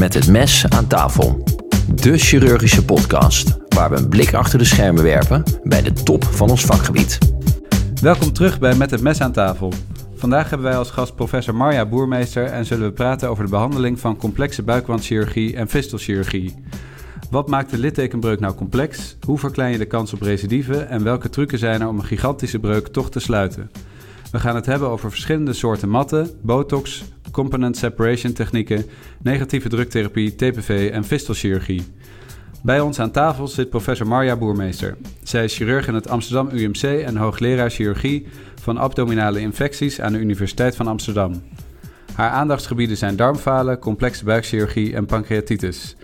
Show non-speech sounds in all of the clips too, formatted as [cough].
Met het mes aan tafel. De chirurgische podcast waar we een blik achter de schermen werpen bij de top van ons vakgebied. Welkom terug bij Met het mes aan tafel. Vandaag hebben wij als gast professor Marja Boermeester en zullen we praten over de behandeling van complexe buikwandchirurgie en fistelchirurgie. Wat maakt de littekenbreuk nou complex? Hoe verklein je de kans op recidive? En welke trucken zijn er om een gigantische breuk toch te sluiten? We gaan het hebben over verschillende soorten matten, botox, component separation technieken, negatieve druktherapie, TPV en fistelchirurgie. Bij ons aan tafel zit professor Marja Boermeester. Zij is chirurg in het Amsterdam UMC en hoogleraar chirurgie van abdominale infecties aan de Universiteit van Amsterdam. Haar aandachtsgebieden zijn darmfalen, complexe buikchirurgie en pancreatitis.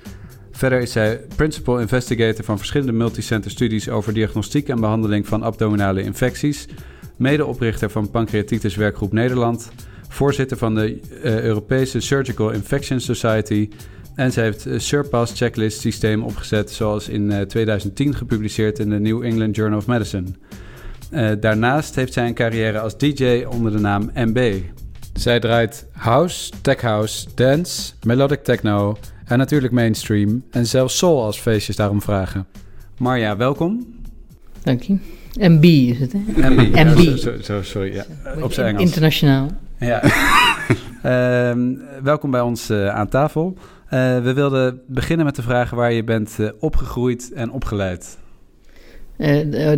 Verder is zij principal investigator van verschillende multicenter studies over diagnostiek en behandeling van abdominale infecties, medeoprichter van Pancreatitis Werkgroep Nederland, voorzitter van de uh, Europese Surgical Infection Society en zij heeft een Surpass checklist systeem opgezet zoals in uh, 2010 gepubliceerd in de New England Journal of Medicine. Daarnaast heeft zij een carrière als DJ onder de naam MB. Zij draait house, tech house, dance, melodic techno en natuurlijk mainstream en zelfs soul als feestjes daarom vragen. Marja, welkom. Dank je. MB is het, hè? MB. MB. Ja, zo, zo, sorry, ja. op zijn Engels. Internationaal. Ja. [laughs] Ehm, welkom bij ons uh, aan tafel. Uh, we wilden beginnen met de vraag waar je bent uh, opgegroeid en opgeleid.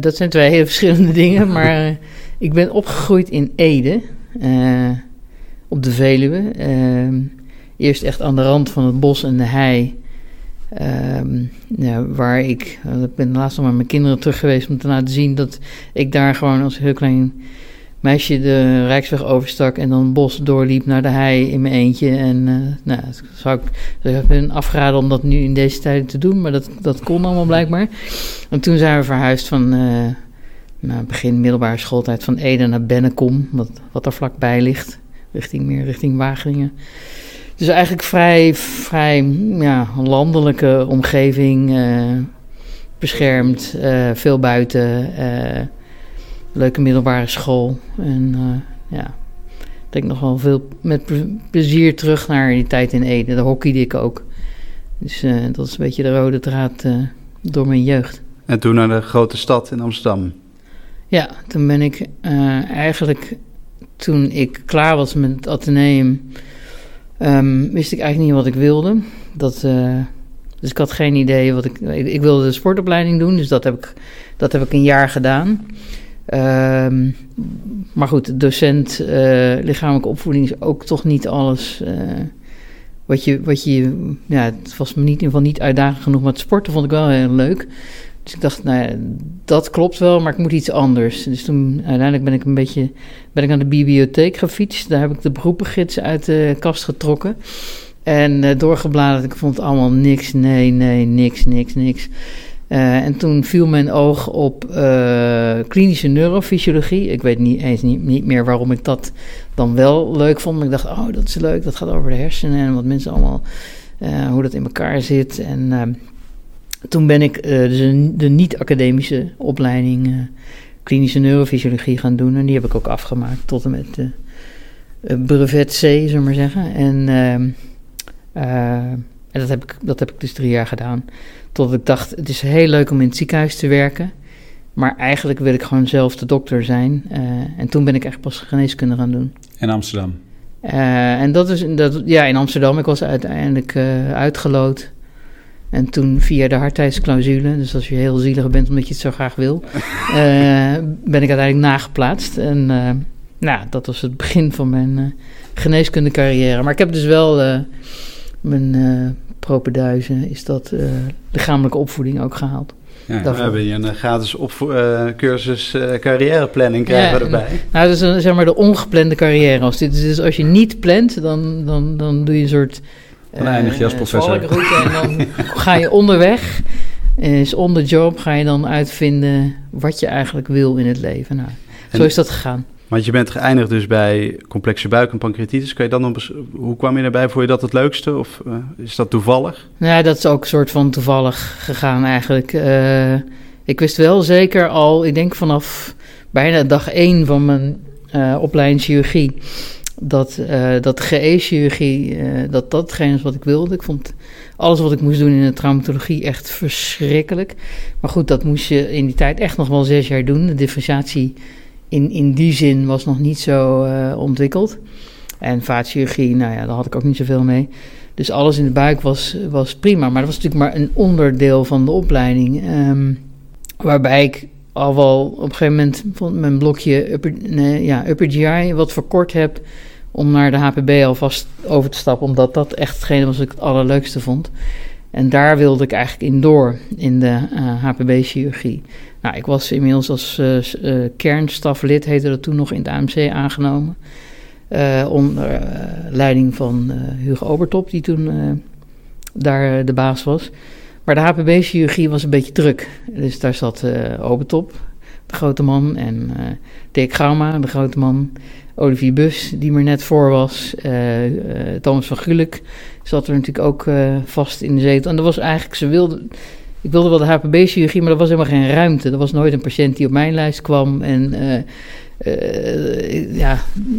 dat zijn twee hele [laughs] verschillende dingen, maar ik ben opgegroeid in Ede, op de Veluwe. Ehm, eerst echt aan de rand van het bos en de hei. Um, ja, waar ik, ik ben laatst nog met mijn kinderen terug geweest om te laten zien dat ik daar gewoon als heel klein meisje de Rijksweg overstak en dan bos doorliep naar de hei in mijn eentje. En uh, nou, zou ik, ik ben afgeraden om dat nu in deze tijden te doen, maar dat, dat kon allemaal blijkbaar. En toen zijn we verhuisd van uh, nou, begin middelbare schooltijd van Ede naar Bennekom, wat, wat er vlakbij ligt, richting meer richting Wageningen. Dus eigenlijk vrij, vrij ja, landelijke omgeving, uh, beschermd, veel buiten leuke middelbare school. En ja, ik denk nog wel veel met plezier terug naar die tijd in Ede. Daar hockeyde ik ook. Dus dat is een beetje de rode draad door mijn jeugd. En toen naar de grote stad in Amsterdam? Ja, toen ben ik eigenlijk, toen ik klaar was met het ateneum, um, wist ik eigenlijk niet wat ik wilde. Dat, dus ik had geen idee wat ik, ik... Ik wilde de sportopleiding doen, dus dat heb ik, dat heb ik een jaar gedaan. Um, maar goed, docent uh, lichamelijke opvoeding is ook toch niet alles uh, wat je, wat je, ja, het was me niet, in ieder geval niet uitdagend genoeg, maar het sporten vond ik wel heel leuk. Dus ik dacht, nou dat klopt wel, maar ik moet iets anders. Dus toen uiteindelijk ben ik een beetje, ben ik naar de bibliotheek gefietst. Daar heb ik de beroepengids uit de kast getrokken. En uh, doorgebladerd, ik vond allemaal niks, nee, nee, niks, niks, niks. Uh, en toen viel mijn oog op uh, klinische neurofysiologie. Ik weet niet eens niet, niet, meer waarom ik dat dan wel leuk vond. Maar ik dacht, oh, dat is leuk. Dat gaat over de hersenen en wat mensen allemaal, hoe dat in elkaar zit. En toen ben ik dus een, de niet-academische opleiding klinische neurofysiologie gaan doen. En die heb ik ook afgemaakt tot en met brevet C, zullen we maar zeggen. En, en dat, heb ik, dat heb ik dus drie jaar gedaan. Tot ik dacht, het is heel leuk om in het ziekenhuis te werken. Maar eigenlijk wil ik gewoon zelf de dokter zijn. Uh, en toen ben ik echt pas geneeskunde gaan doen. In Amsterdam? Uh, en dat is, dat, ja, in Amsterdam. Ik was uiteindelijk uh, uitgeloot. En toen via de hardheidsclausule, dus als je heel zielig bent omdat je het zo graag wil, [laughs] ben ik uiteindelijk nageplaatst. En nou, dat was het begin van mijn geneeskunde carrière. Maar ik heb dus wel mijn propenduizen is dat uh, lichamelijke opvoeding ook gehaald. Ja, we hebben hier een gratis uh, cursus uh, carrièreplanning krijgen ja, erbij. Nou, dat is een, zeg maar de ongeplande carrière. Als, dit, dus als je niet plant, dan, dan, dan doe je een soort... Dan eindig je als professor. en dan [laughs] ga je onderweg. Is on the job ga je dan uitvinden wat je eigenlijk wil in het leven. Nou, zo is dat gegaan. Want je bent geëindigd dus bij complexe buik- en pancreatitis. Kan je dan nog, hoe kwam je erbij? Vond je dat het leukste of uh, is dat toevallig? Ja, dat is ook een soort van toevallig gegaan eigenlijk. Uh, ik wist wel zeker al, ik denk vanaf bijna dag één van mijn uh, opleiding chirurgie... dat, uh, dat GE-chirurgie, uh, dat dat hetgeen is wat ik wilde. Ik vond alles wat ik moest doen in de traumatologie echt verschrikkelijk. Maar goed, dat moest je in die tijd echt nog wel zes jaar doen. De differentiatie in, in die zin was nog niet zo uh, ontwikkeld. En vaatchirurgie, nou ja, daar had ik ook niet zoveel mee. Dus alles in de buik was, was prima. Maar dat was natuurlijk maar een onderdeel van de opleiding. Um, waarbij ik al wel op een gegeven moment vond mijn blokje upper, ja, upper GI wat verkort heb om naar de HPB alvast over te stappen, omdat dat echt hetgene was wat ik het allerleukste vond. En daar wilde ik eigenlijk in door, in de HPB-chirurgie. Nou, ik was inmiddels als uh, uh, kernstaflid, heette dat toen nog in de AMC, aangenomen. onder leiding van Hugo Obertop, die toen daar de baas was. Maar de HPB-chirurgie was een beetje druk. Dus daar zat uh, Obertop, de grote man, en uh, Dirk Gauma, de grote man. Olivier Bus, die er net voor was. Uh, Thomas van Gulik zat er natuurlijk ook vast in de zetel. En dat was eigenlijk, ze wilden... Ik wilde wel de HPB-chirurgie, maar er was helemaal geen ruimte. Er was nooit een patiënt die op mijn lijst kwam. En uh, ja,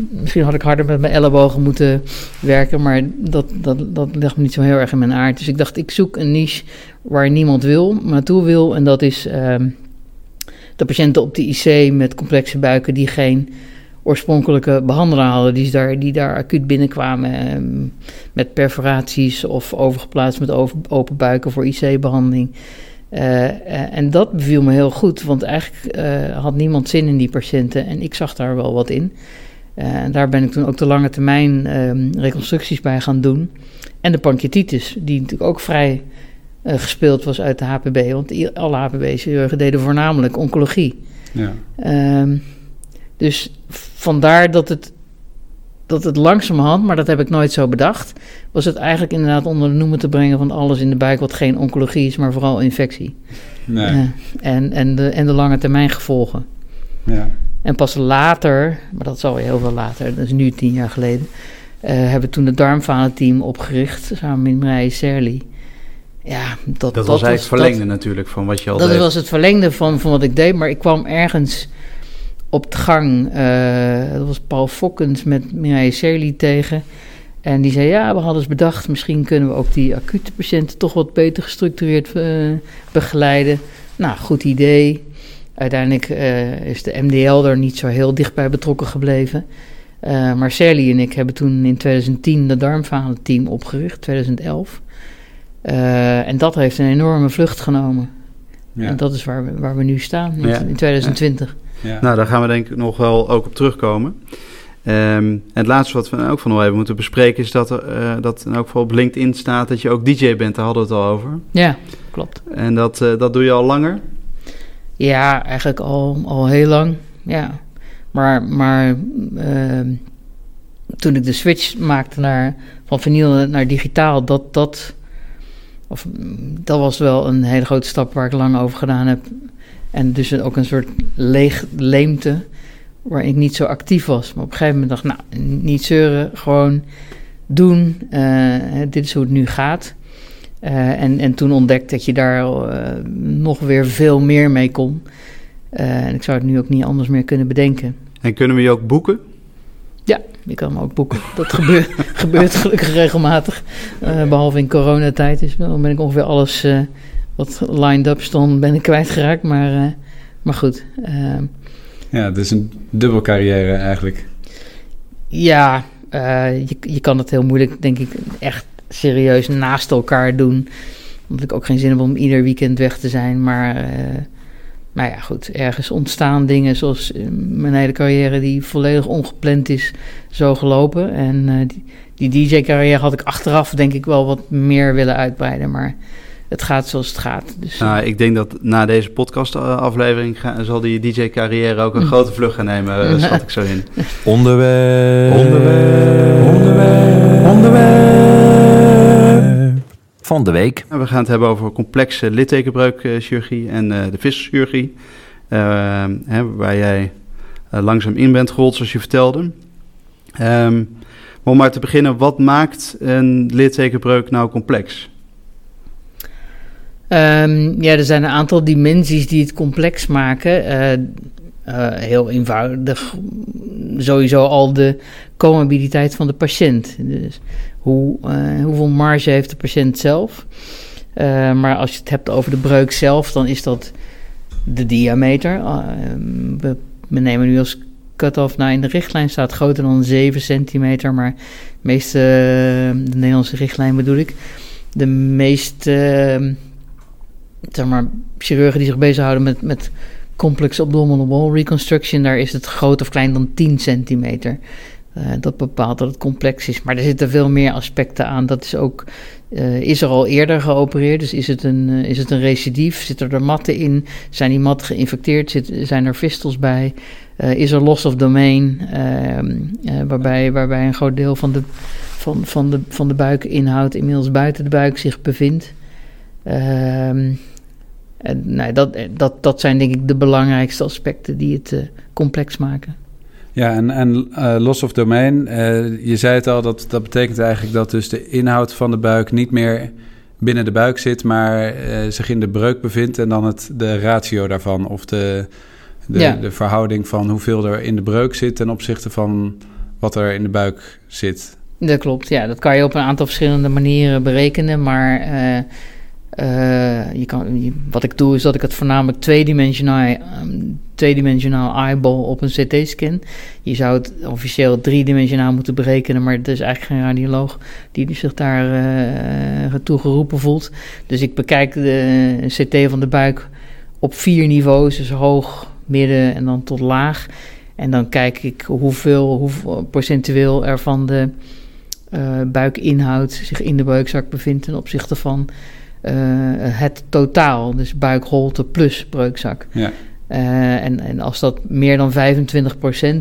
misschien had ik harder met mijn ellebogen moeten werken, maar dat, dat, dat ligt me niet zo heel erg in mijn aard. Dus ik dacht, ik zoek een niche waar niemand wil, naartoe wil. En dat is uh, de patiënten op de IC met complexe buiken die geen oorspronkelijke behandelaar hadden, die daar, die daar acuut binnenkwamen uh, met perforaties of overgeplaatst met open buiken voor IC-behandeling. Uh, en dat beviel me heel goed, want eigenlijk uh, had niemand zin in die patiënten en ik zag daar wel wat in. en daar ben ik toen ook de lange termijn ehm, reconstructies bij gaan doen. En de pancreatitis, die natuurlijk ook vrij gespeeld was uit de HPB, want alle HPB-chirurgen deden voornamelijk oncologie. Ja. Um, dus vandaar dat het dat het langzamerhand, maar dat heb ik nooit zo bedacht, was het eigenlijk inderdaad onder de noemer te brengen van alles in de buik wat geen oncologie is, maar vooral infectie. Nee. Uh, en, en, de, en de lange termijn gevolgen. Ja. En pas later, maar dat is alweer heel veel later, dat is nu tien jaar geleden, uh, hebben we toen het darmfalenteam opgericht, samen met Marije Serli. Ja, dat, dat, dat was eigenlijk het verlengde natuurlijk van wat je al dat deed. Dat was het verlengde van, van wat ik deed, maar ik kwam ergens op de gang. Uh, dat was Paul Fokkens met Mireille Serli tegen. En die zei, ja, we hadden eens bedacht... misschien kunnen we ook die acute patiënten... toch wat beter gestructureerd uh, begeleiden. Nou, goed idee. Uiteindelijk uh, is de MDL er niet zo heel dichtbij betrokken gebleven. maar Serli en ik hebben toen in 2010 de darmfalenteam opgericht, 2011. en dat heeft een enorme vlucht genomen. Ja. En dat is waar we, waar we nu staan in, ja. in 2020. Ja. Nou, daar gaan we denk ik nog wel ook op terugkomen. Um, en het laatste wat we ook van nog even moeten bespreken is dat er uh, dat in elk geval op LinkedIn staat dat je ook DJ bent. Daar hadden we het al over. Ja, klopt. En dat, uh, dat doe je al langer? Ja, eigenlijk al, al heel lang. Ja. Maar, maar uh, toen ik de switch maakte naar, van vinyl naar digitaal, dat, dat, of, dat was wel een hele grote stap waar ik lang over gedaan heb. En dus ook een soort leeg leemte waar ik niet zo actief was. Maar op een gegeven moment dacht ik, nou, niet zeuren, gewoon doen. Uh, dit is hoe het nu gaat. Uh, en, en toen ontdekte dat je daar uh, nog weer veel meer mee kon. en ik zou het nu ook niet anders meer kunnen bedenken. En kunnen we je ook boeken? Ja, je kan me ook boeken. [laughs] Dat gebeurt, gebeurt gelukkig regelmatig. behalve in coronatijd. Dus dan ben ik ongeveer alles wat lined up stond, ben ik kwijtgeraakt. Maar, uh, maar goed. Uh, ja, het is een dubbel carrière eigenlijk. Ja, uh, je, je kan het heel moeilijk, denk ik, echt serieus naast elkaar doen. Omdat ik ook geen zin heb om ieder weekend weg te zijn. Maar, nou ja, goed. Ergens ontstaan dingen zoals mijn hele carrière die volledig ongepland is, zo gelopen. En die, die DJ-carrière had ik achteraf, denk ik, wel wat meer willen uitbreiden. Maar het gaat zoals het gaat. Dus, nou, ik denk dat na deze podcast-aflevering zal die DJ-carrière ook een grote vlucht gaan nemen, eh, [laughs] schat ik zo in. Onderwerp. Onderwerp. Onderwerp. Onderwerp. Van de week. Nou, we gaan het hebben over complexe littekenbreukchirurgie en uh, de visserchirurgie. Uh, hè, waar jij uh, langzaam in bent gerold, zoals je vertelde. Um, om maar te beginnen, wat maakt een littekenbreuk nou complex? Um, ja, er zijn een aantal dimensies die het complex maken. Uh, eh, heel eenvoudig sowieso al de comorbiditeit van de patiënt. Dus hoe, uh, hoeveel marge heeft de patiënt zelf? Maar als je het hebt over de breuk zelf, dan is dat de diameter. we, nemen nu als cut-off, nou in de richtlijn staat groter dan 7 centimeter, maar de meeste, de Nederlandse richtlijn bedoel ik, de meeste, zeg maar, chirurgen die zich bezighouden met, met complex abdominal wall reconstruction, daar is het groter of klein dan 10 centimeter. Uh, dat bepaalt dat het complex is. Maar er zitten veel meer aspecten aan. Dat is ook. Uh, is er al eerder geopereerd? Dus is het een, uh, is het een recidief? Zitten er matten in? Zijn die matten geïnfecteerd? Zit, zijn er vistels bij? is er loss of domain? Ehm, waarbij, waarbij een groot deel van de, van, van, de, van de buikinhoud inmiddels buiten de buik zich bevindt. Ehm, en, nou, dat, dat, dat zijn denk ik de belangrijkste aspecten die het uh, complex maken. Ja, en, en uh, loss of domain, uh, je zei het al, dat, dat betekent eigenlijk dat dus de inhoud van de buik niet meer binnen de buik zit, maar zich in de breuk bevindt en dan het, de ratio daarvan of de, de, ja. de verhouding van hoeveel er in de breuk zit ten opzichte van wat er in de buik zit. Dat klopt, ja. Dat kan je op een aantal verschillende manieren berekenen, maar uh, je kan, wat ik doe is dat ik het voornamelijk tweedimensionaal, um, tweedimensionaal eyeball op een CT-scan. Je zou het officieel driedimensionaal moeten berekenen, maar het is eigenlijk geen radioloog die zich daar uh, geroepen voelt. Dus ik bekijk de CT van de buik op vier niveaus, dus hoog, midden en dan tot laag. En dan kijk ik hoeveel, hoeveel procentueel er van de buikinhoud zich in de buikzak bevindt ten opzichte van uh, het totaal, dus buikholte plus breukzak. Ja. Uh, en, en als dat meer dan 25%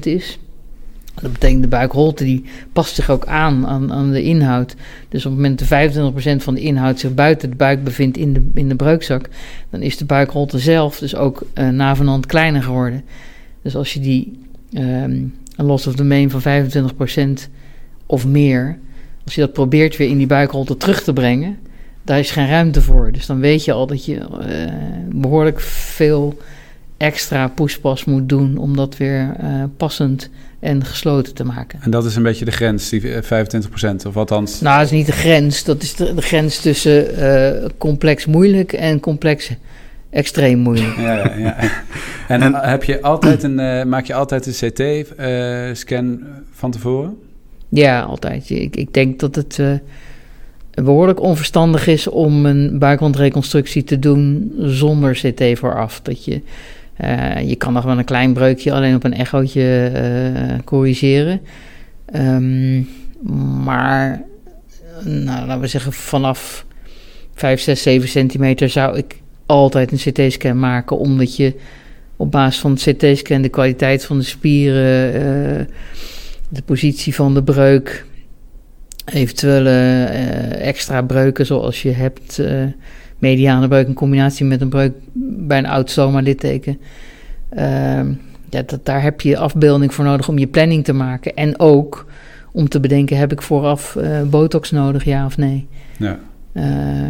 is, dat betekent de buikholte die past zich ook aan, aan, aan de inhoud. Dus op het moment dat 25% van de inhoud zich buiten de buik bevindt in de, in de breukzak, dan is de buikholte zelf dus ook uh, navenant kleiner geworden. Dus als je die um, een loss of domain van 25% of meer, als je dat probeert weer in die buikholte terug te brengen, daar is geen ruimte voor. Dus dan weet je al dat je uh, behoorlijk veel extra poespas moet doen om dat weer uh, passend en gesloten te maken. En dat is een beetje de grens, die 25%, of althans? Nou, dat is niet de grens. Dat is de, de grens tussen uh, complex moeilijk en complex extreem moeilijk. Ja, ja, ja. [laughs] En, en heb je altijd een, maak je altijd een CT-scan van tevoren? Ja, altijd. Ik, ik denk dat het behoorlijk onverstandig is om een buikwandreconstructie te doen zonder CT vooraf. Dat je, uh, je kan nog wel een klein breukje alleen op een echootje uh, corrigeren. Um, maar, nou, laten we zeggen, vanaf 5, 6, 7 centimeter zou ik altijd een CT-scan maken, omdat je op basis van het CT-scan de kwaliteit van de spieren, uh, de positie van de breuk, eventuele uh, extra breuken zoals je hebt, uh, mediane breuk in combinatie met een breuk bij een oud soma-litteken. Uh, ja, dat, daar heb je afbeelding voor nodig om je planning te maken. En ook om te bedenken, heb ik vooraf uh, botox nodig, ja of nee? Ja.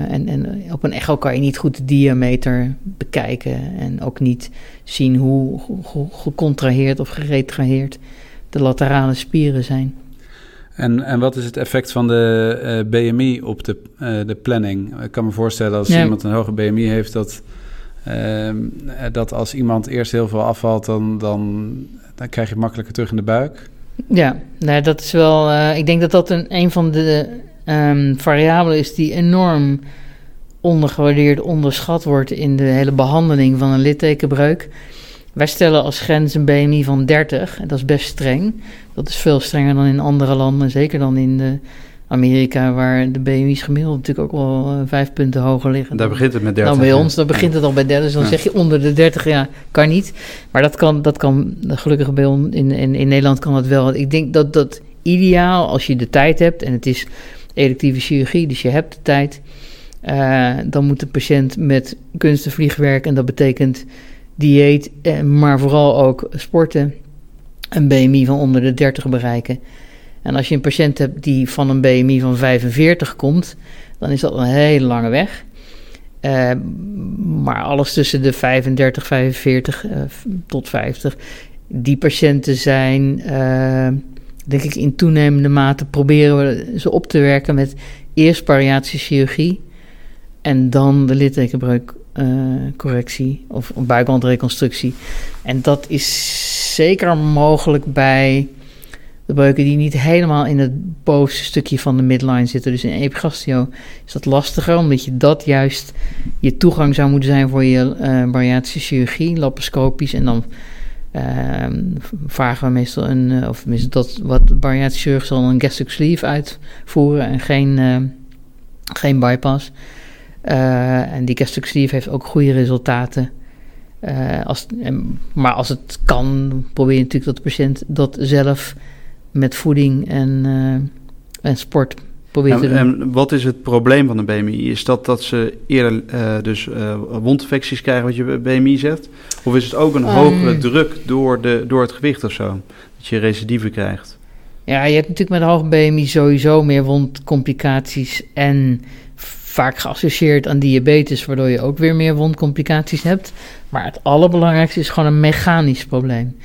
en, en op een echo kan je niet goed de diameter bekijken en ook niet zien hoe gecontraheerd of geretraheerd de laterale spieren zijn. En, en wat is het effect van de uh, eh, BMI op de, uh, de planning? Ik kan me voorstellen als ja. iemand een hoge BMI heeft, dat, uh, dat als iemand eerst heel veel afvalt, dan, dan, dan krijg je het makkelijker terug in de buik. Ja, nou, dat is wel. Ik denk dat dat een, een van de um, variabelen is die enorm ondergewaardeerd, onderschat wordt in de hele behandeling van een littekenbreuk. Wij stellen als grens een BMI van 30 en dat is best streng. Dat is veel strenger dan in andere landen, zeker dan in de Amerika, waar de BMI's gemiddeld natuurlijk ook wel uh, vijf punten hoger liggen. Daar begint het met 30. Dan bij ons, dan begint het al bij 30. Dus dan ja. zeg je onder de 30, ja, kan niet. Maar dat kan, dat kan gelukkig bij ons, in, in, in Nederland kan dat wel. Ik denk dat dat ideaal, als je de tijd hebt, en het is electieve chirurgie, dus je hebt de tijd, uh, dan moet de patiënt met kunstenvliegwerk, en dat betekent dieet, eh, maar vooral ook sporten, een BMI van onder de 30 bereiken. En als je een patiënt hebt die van een BMI van 45 komt, dan is dat een hele lange weg. Uh, maar alles tussen de 35, 45 uh, tot 50. Die patiënten zijn, denk ik, in toenemende mate proberen we ze op te werken met eerst bariatische en dan de littekenbreukcorrectie of buikwandreconstructie. En dat is zeker mogelijk bij de breuken die niet helemaal in het bovenste stukje van de midline zitten. Dus in epigastio is dat lastiger, omdat je dat juist je toegang zou moeten zijn voor je uh, bariatische chirurgie, laparoscopisch. En dan uh, vragen we meestal een, uh, of tenminste dat wat bariatische chirurg zal een gastric sleeve uitvoeren en geen, geen bypass. En die gastric sleeve heeft ook goede resultaten. als, maar als het kan, probeer je natuurlijk dat de patiënt dat zelf met voeding en, uh, en sport probeert en, te doen. En wat is het probleem van de BMI? Is dat dat ze eerder dus wondinfecties krijgen, wat je BMI zegt? Of is het ook een um, hogere druk door, de, door het gewicht of zo? Dat je recidive krijgt? Ja, je hebt natuurlijk met een hoge BMI sowieso meer wondcomplicaties en vaak geassocieerd aan diabetes, waardoor je ook weer meer wondcomplicaties hebt. Maar het allerbelangrijkste is gewoon een mechanisch probleem.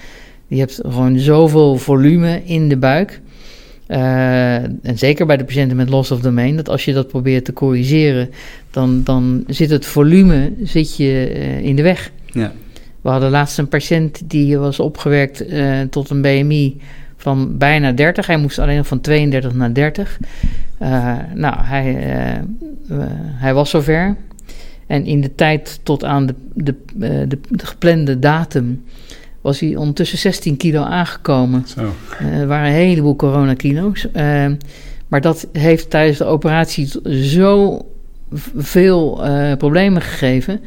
Je hebt gewoon zoveel volume in de buik. Uh, en zeker bij de patiënten met loss of domain, dat als je dat probeert te corrigeren, dan, dan zit het volume zit je, uh, in de weg. Ja. We hadden laatst een patiënt die was opgewerkt uh, tot een BMI van bijna 30. Hij moest alleen nog van 32 naar 30. nou, hij, hij was zover. En in de tijd tot aan de, de, de, de geplande datum was hij ondertussen 16 kilo aangekomen. Zo. Er waren een heleboel coronakilo's. Maar dat heeft tijdens de operatie zo veel problemen gegeven.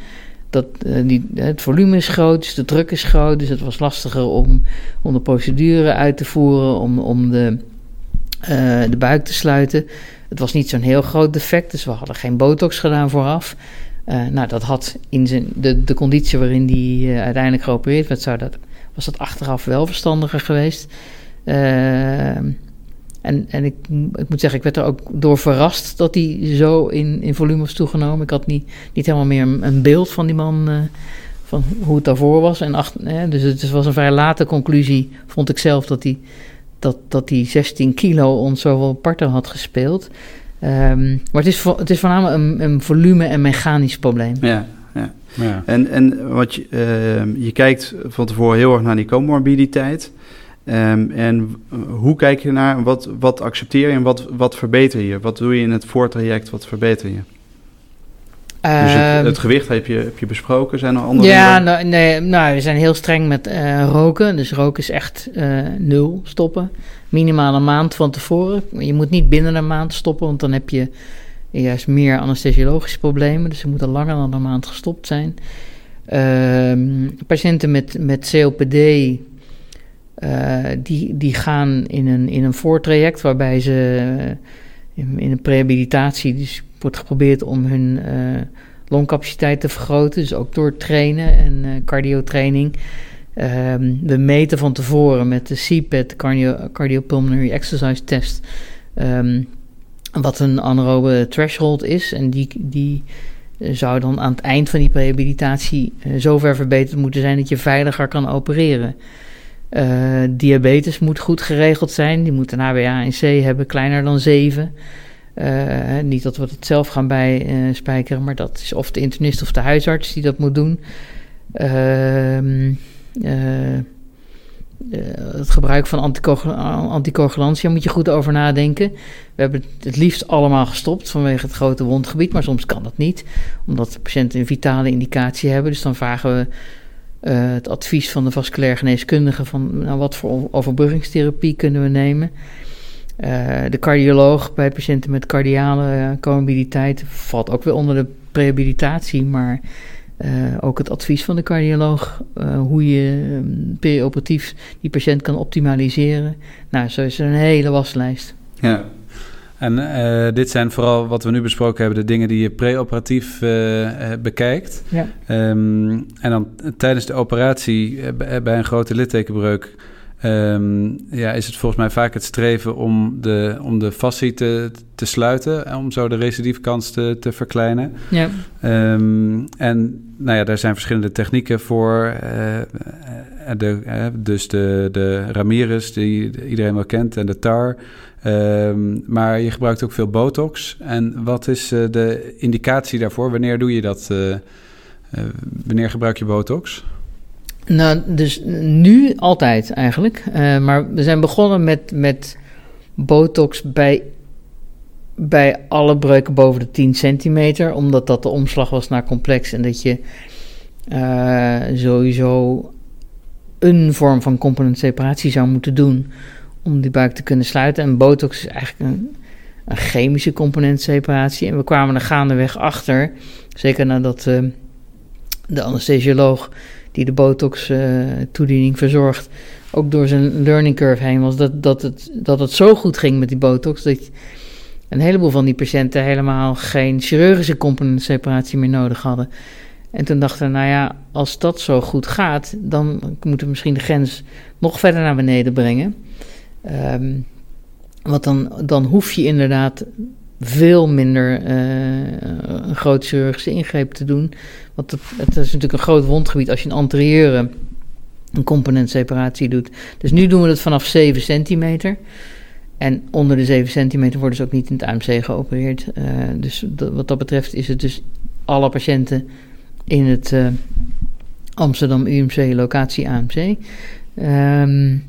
Dat die, het volume is groot, dus de druk is groot. Dus het was lastiger om, om de procedure uit te voeren, om, om de, de buik te sluiten. Het was niet zo'n heel groot defect, dus we hadden geen botox gedaan vooraf. Nou, dat had in zijn, de, de conditie waarin die uiteindelijk geopereerd werd, zou dat, was dat achteraf wel verstandiger geweest. En en ik, ik moet zeggen, ik werd er ook door verrast dat hij zo in, in volume was toegenomen. Ik had niet, niet helemaal meer een, een beeld van die man, van hoe het daarvoor was. En dus het was een vrij late conclusie, vond ik zelf, dat hij, dat, dat die 16 kilo ons zoveel parten had gespeeld. Um, maar het is, het is voornamelijk een, een volume- en mechanisch probleem. Ja, ja. ja. En, en wat je, uh, je kijkt van tevoren heel erg naar die comorbiditeit. Um, en hoe kijk je naar, wat, wat accepteer je en wat, wat verbeter je? Wat doe je in het voortraject, wat verbeter je? Uh, dus het, het, gewicht heb je, heb je besproken, zijn er andere Ja, nou, nee, nou, we zijn heel streng met uh, roken. Dus roken is echt uh, nul stoppen. Minimaal een maand van tevoren. Je moet niet binnen een maand stoppen, want dan heb je juist meer anesthesiologische problemen. Dus ze moeten langer dan een maand gestopt zijn. Uh, patiënten met, met COPD, die, die gaan in een, in een voortraject waarbij ze in, in een prehabilitatie, dus wordt geprobeerd om hun longcapaciteit te vergroten. Dus ook door trainen en uh, cardiotraining. Um, we meten van tevoren met de CPET, cardio, Cardiopulmonary Exercise Test, um, wat een anaerobe threshold is. En die, die zou dan aan het eind van die rehabilitatie uh, zover verbeterd moeten zijn dat je veiliger kan opereren. Uh, diabetes moet goed geregeld zijn. Die moet een HbA1c hebben kleiner dan 7. Uh, niet dat we het zelf gaan bijspijkeren, uh, maar dat is of de internist of de huisarts die dat moet doen. Uh, het gebruik van anticoagulantia moet je goed over nadenken. We hebben het liefst allemaal gestopt vanwege het grote wondgebied, maar soms kan dat niet, omdat de patiënten een vitale indicatie hebben. Dus dan vragen we het advies van de vasculair geneeskundige van nou, wat voor overbruggingstherapie kunnen we nemen. Uh, de cardioloog bij patiënten met cardiale uh, comorbiditeit valt ook weer onder de rehabilitatie, maar ook het advies van de cardioloog hoe je um, perioperatief die patiënt kan optimaliseren. Nou, zo is er een hele waslijst. Ja. En dit zijn vooral wat we nu besproken hebben, de dingen die je preoperatief bekijkt. Ja. Um, en dan tijdens de operatie bij een grote littekenbreuk ehm, ja, is het volgens mij vaak het streven om de, om de fascie te, te sluiten... en om zo de recidiefkans te, te verkleinen. Ja. Ehm, en nou ja, daar zijn verschillende technieken voor. eh, eh, de, eh, dus de, de Ramirez, die iedereen wel kent, en de TAR... Ehm, maar je gebruikt ook veel botox. En wat is eh, de indicatie daarvoor? Wanneer doe je dat? eh, eh, wanneer gebruik je botox? Nou, dus nu altijd eigenlijk. Eh, maar we zijn begonnen met, met botox bij, bij alle breuken boven de 10 centimeter. Omdat dat de omslag was naar complex. En dat je sowieso een vorm van componentseparatie zou moeten doen. Om die buik te kunnen sluiten. En botox is eigenlijk een, een chemische componentseparatie. En we kwamen er gaandeweg achter. Zeker nadat eh, de anesthesioloog die de botox-toediening verzorgt, ook door zijn learning curve heen was, dat, dat, het, dat het zo goed ging met die botox, dat een heleboel van die patiënten helemaal geen chirurgische componentseparatie meer nodig hadden. En toen dachten we, nou ja, als dat zo goed gaat, dan moeten we misschien de grens nog verder naar beneden brengen. Ehm, want dan, dan hoef je inderdaad veel minder eh, een grote chirurgische ingreep te doen. Want het, het is natuurlijk een groot wondgebied als je een anterieure een componentseparatie doet. Dus nu doen we het vanaf 7 centimeter. En onder de 7 centimeter worden ze ook niet in het AMC geopereerd. Uh, dus dat, wat dat betreft is het dus alle patiënten in het uh, Amsterdam UMC locatie AMC. Um,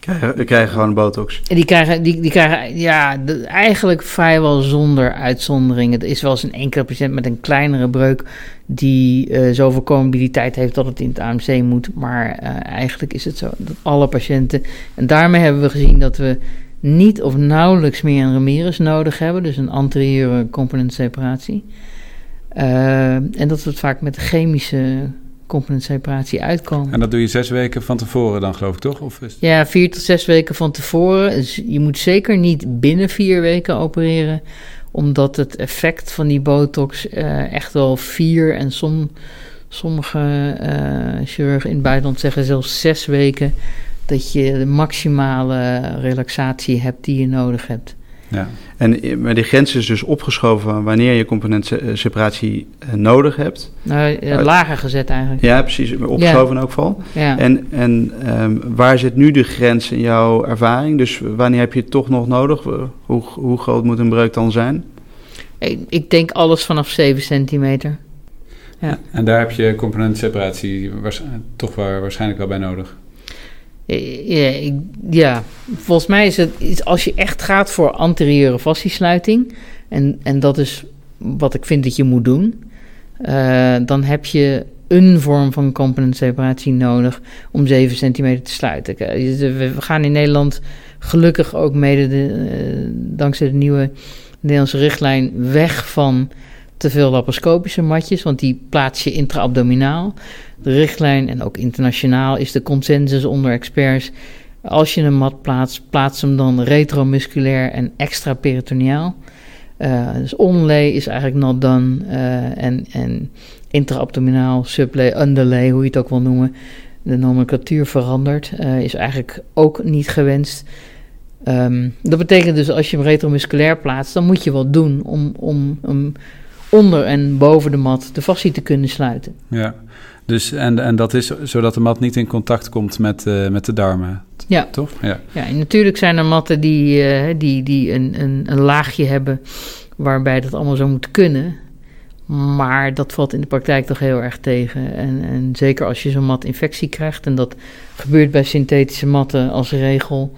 Krijgen, krijgen gewoon botox. Die krijgen, die, die krijgen ja, eigenlijk vrijwel zonder uitzonderingen. Er is wel eens een enkele patiënt met een kleinere breuk die uh, zoveel comorbiditeit heeft dat het in het AMC moet. Maar uh, eigenlijk is het zo dat alle patiënten. En daarmee hebben we gezien dat we niet of nauwelijks meer een Ramirez nodig hebben. Dus een anterieure componentseparatie. Uh, en dat we het vaak met chemische componentseparatie uitkomen. En dat doe je zes weken van tevoren dan, geloof ik, toch? Of is... Ja, vier tot zes weken van tevoren. Dus je moet zeker niet binnen vier weken opereren, omdat het effect van die botox uh, echt wel vier en som, sommige uh, chirurgen in het buitenland zeggen zelfs zes weken dat je de maximale relaxatie hebt die je nodig hebt. Ja. En maar die grens is dus opgeschoven wanneer je componentseparatie nodig hebt. Ja, lager gezet eigenlijk. Ja, precies. Opgeschoven ja. in elk geval. Ja. En, en um, waar zit nu de grens in jouw ervaring? Dus wanneer heb je het toch nog nodig? Hoe, hoe groot moet een breuk dan zijn? Ik, ik denk alles vanaf 7 centimeter. Ja. En daar heb je componentseparatie toch waarschijnlijk wel bij nodig. Ja, ik, ja, volgens mij is het als je echt gaat voor anterieure fasciesluiting, en, en dat is wat ik vind dat je moet doen, uh, dan heb je een vorm van componentseparatie nodig om 7 centimeter te sluiten. We gaan in Nederland gelukkig ook mede de, uh, dankzij de nieuwe Nederlandse richtlijn weg van te veel laparoscopische matjes, want die plaats je intraabdominaal. De richtlijn en ook internationaal is de consensus onder experts. Als je een mat plaatst, plaats hem dan retromusculair en extraperitoneaal. Uh, dus onlay is eigenlijk not done. Uh, en, en intraabdominaal, sublay, underlay, hoe je het ook wil noemen. De nomenclatuur verandert. Uh, is eigenlijk ook niet gewenst. Um, dat betekent dus als je hem retromusculair plaatst, dan moet je wat doen om, om, om onder en boven de mat de fascie te kunnen sluiten. Ja, dus en, en dat is zodat de mat niet in contact komt met, uh, met de darmen. Ja. Toch? Ja. ja, en natuurlijk zijn er matten die, uh, die, die een, een, een laagje hebben waarbij dat allemaal zou moeten kunnen. Maar dat valt in de praktijk toch heel erg tegen. En, en zeker als je zo'n mat infectie krijgt, en dat gebeurt bij synthetische matten als regel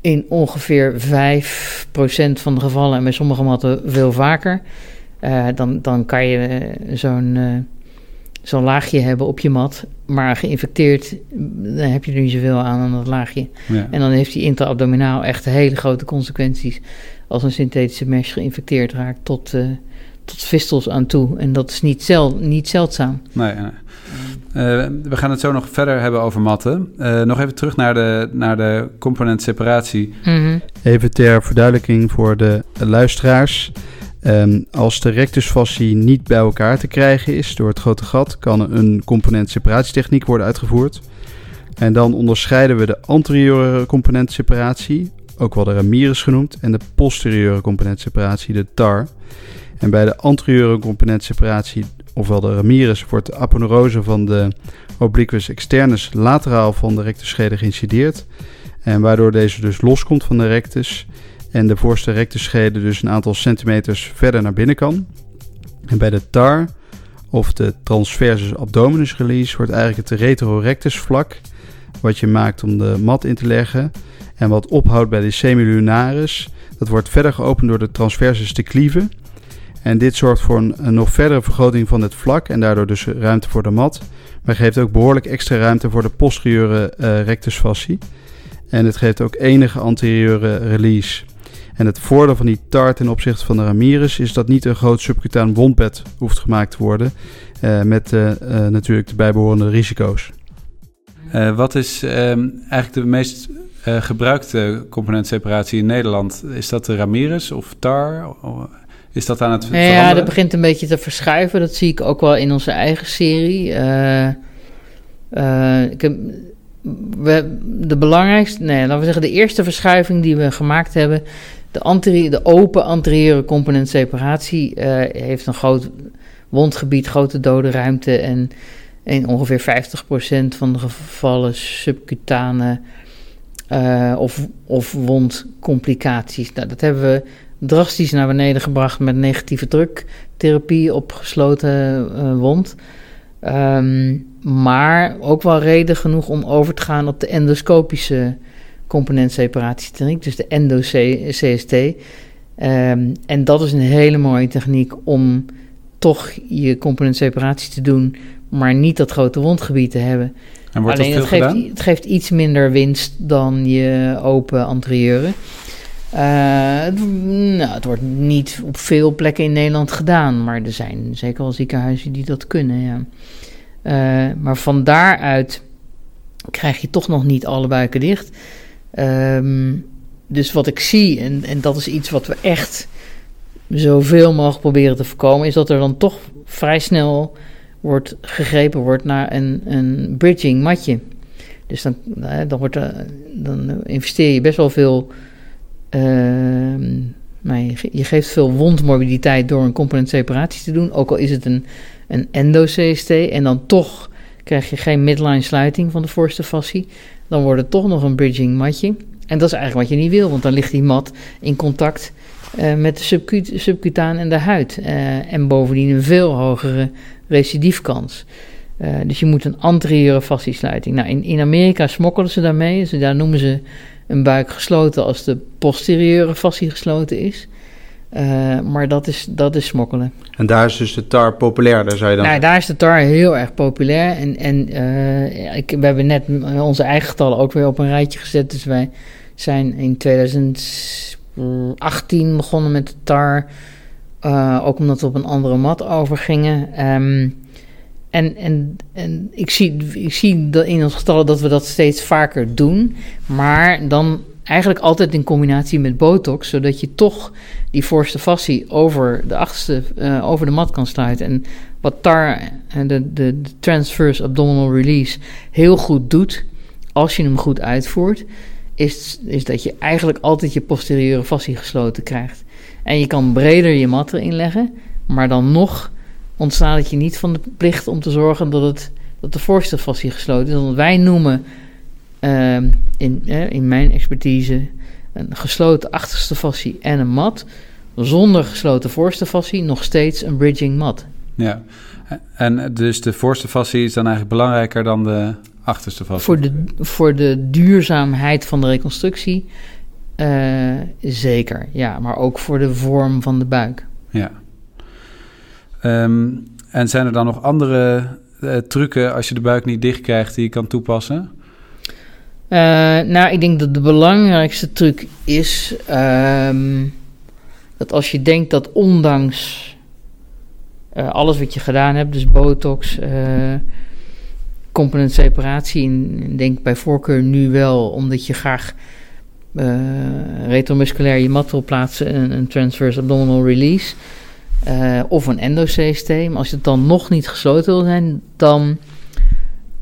in ongeveer 5% van de gevallen en bij sommige matten veel vaker. Uh, dan, dan kan je zo'n uh, zo'n laagje hebben op je mat, maar geïnfecteerd, dan heb je er niet zoveel aan aan dat laagje. Ja. En dan heeft die intraabdominaal echt hele grote consequenties als een synthetische mesh geïnfecteerd raakt tot, uh, tot vistels aan toe. En dat is niet, zel, niet zeldzaam. Nee, nee. Uh, we gaan het zo nog verder hebben over matten. Uh, nog even terug naar de, naar de componentseparatie. Mm -hmm. Even ter verduidelijking voor de luisteraars. Um, als de rectusfascie niet bij elkaar te krijgen is door het grote gat, kan een componentseparatietechniek worden uitgevoerd. En dan onderscheiden we de anterieure componentseparatie, ook wel de Ramirez genoemd, en de posterieure componentseparatie, de TAR. En bij de anterieure componentseparatie, ofwel de Ramirez, wordt de aponeurose van de obliquus externus lateraal van de rectusschede geïncideerd. En waardoor deze dus loskomt van de rectus en de voorste rectusschede dus een aantal centimeters verder naar binnen kan. En bij de TAR, of de transversus abdominis release, wordt eigenlijk het retrorectus vlak wat je maakt om de mat in te leggen. En wat ophoudt bij de semilunaris, dat wordt verder geopend door de transversus te klieven. En dit zorgt voor een, nog verdere vergroting van het vlak en daardoor dus ruimte voor de mat. Maar geeft ook behoorlijk extra ruimte voor de posteriore uh, rectusfascie. En het geeft ook enige anterieure release. En het voordeel van die TAR ten opzichte van de Ramirez is dat niet een groot subcutaan wondbed hoeft gemaakt te worden. Uh, met uh, natuurlijk de bijbehorende risico's. wat is um, eigenlijk de meest gebruikte componentseparatie in Nederland? Is dat de Ramirez of TAR? Is dat aan het veranderen? Ja, dat begint een beetje te verschuiven. Dat zie ik ook wel in onze eigen serie. Uh, uh, ik heb, we, de belangrijkste, nee, laten we zeggen, de eerste verschuiving die we gemaakt hebben. De, de open anterieure component separatie uh, heeft een groot wondgebied, grote dode ruimte en in ongeveer 50% van de gevallen subcutane of, of wondcomplicaties. Nou, dat hebben we drastisch naar beneden gebracht met negatieve druktherapie op gesloten uh, wond. Um, maar ook wel reden genoeg om over te gaan op de endoscopische componentseparatietechniek, dus de endo-CST. Um, ehm, en dat is een hele mooie techniek om toch je componentseparatie te doen, maar niet dat grote wondgebied te hebben. En wordt Alleen dat het veel geeft, gedaan? het geeft iets minder winst dan je open anterieure. Uh, het, nou, het wordt niet op veel plekken in Nederland gedaan, maar er zijn zeker wel ziekenhuizen die dat kunnen. Ja. Uh, maar van daaruit krijg je toch nog niet alle buiken dicht. Um, dus wat ik zie, en, en dat is iets wat we echt zoveel mogelijk proberen te voorkomen, is dat er dan toch vrij snel wordt gegrepen wordt naar een, een bridging matje. Dus dan, dan, wordt dan investeer je best wel veel uh, je, geeft veel wondmorbiditeit door een componentseparatie te doen. Ook al is het een, een endo-CST. En dan toch krijg je geen midline sluiting van de voorste fascie. Dan wordt het toch nog een bridging matje. En dat is eigenlijk wat je niet wil. Want dan ligt die mat in contact uh, met de subcut subcutaan en de huid. Uh, en bovendien een veel hogere recidiefkans. dus je moet een anterieure fasciesluiting. Nou, in, in Amerika smokkelen ze daarmee. Daar noemen ze een buik gesloten als de posterieure fascie gesloten is. Uh, maar dat is, dat is smokkelen. En daar is dus de tar populair, daar zou je dan... Nou, daar is de tar heel erg populair. En, en uh, ik, we hebben net onze eigen getallen ook weer op een rijtje gezet. Dus wij zijn in 2018 begonnen met de tar. Uh, ook omdat we op een andere mat overgingen. Um, en, en, en ik zie, ik zie dat in ons getallen dat we dat steeds vaker doen. Maar dan eigenlijk altijd in combinatie met botox. Zodat je toch die voorste fascie over de achterste, uh, over de mat kan sluiten. En wat TAR, de, de, de transverse abdominal release, heel goed doet. Als je hem goed uitvoert. Is, is dat je eigenlijk altijd je posteriore fascie gesloten krijgt. En je kan breder je mat erin leggen. Maar dan nog ontstaat het je niet van de plicht om te zorgen dat, het, dat de voorste fascie gesloten is. Want wij noemen uh, in, eh, in mijn expertise een gesloten achterste fascie en een mat. Zonder gesloten voorste fascie nog steeds een bridging mat. Ja, en dus de voorste fascie is dan eigenlijk belangrijker dan de achterste fascie? Voor de, voor de duurzaamheid van de reconstructie uh, zeker, ja. Maar ook voor de vorm van de buik. Ja. Um, en zijn er dan nog andere uh, trucken als je de buik niet dicht krijgt die je kan toepassen? Uh, nou, ik denk dat de belangrijkste truc is um, dat als je denkt dat ondanks uh, alles wat je gedaan hebt, dus botox, component separatie, en denk bij voorkeur nu wel, omdat je graag retromusculair je mat wil plaatsen, een, een transverse abdominal release. Uh, of een. Maar als het dan nog niet gesloten wil zijn, dan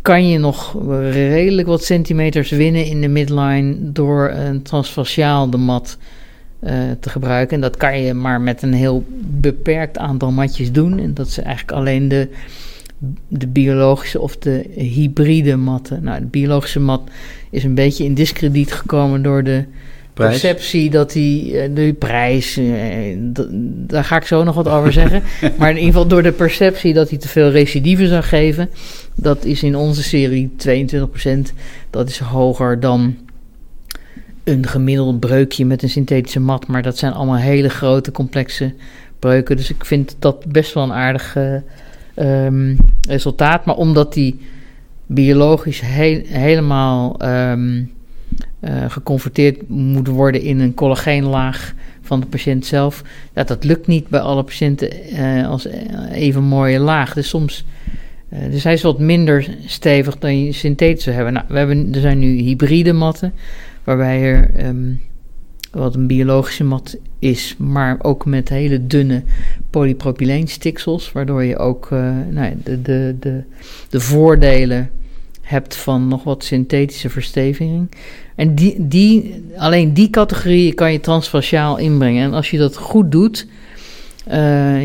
kan je nog redelijk wat centimeters winnen in de midline door een transfaciaal de mat eh, te gebruiken. En dat kan je maar met een heel beperkt aantal matjes doen. En dat is eigenlijk alleen de, de biologische of de hybride matten. Nou, de biologische mat is een beetje in discrediet gekomen door de? Perceptie dat die, eh, de prijs, eh, daar ga ik zo nog wat over zeggen. [laughs] maar in ieder geval door de perceptie dat hij te veel recidive zou geven. Dat is in onze serie 22%. Dat is hoger dan een gemiddeld breukje met een synthetische mat. Maar dat zijn allemaal hele grote, complexe breuken. Dus ik vind dat best wel een aardig eh, ehm, resultaat. Maar omdat die biologisch helemaal ehm, eh, geconverteerd moet worden in een collageenlaag van de patiënt zelf. Ja, dat lukt niet bij alle patiënten eh, als eh, even mooie laag. Dus soms. eh, dus hij is wat minder stevig dan je synthetisch zou hebben. Nou, we hebben. Er zijn nu hybride matten, waarbij er ehm, wat een biologische mat is, maar ook met hele dunne polypropyleenstiksels, waardoor je ook eh, nou de, de, de, de voordelen hebt van nog wat synthetische versteviging. En die, die, alleen die categorieën kan je transfaciaal inbrengen. En als je dat goed doet, eh,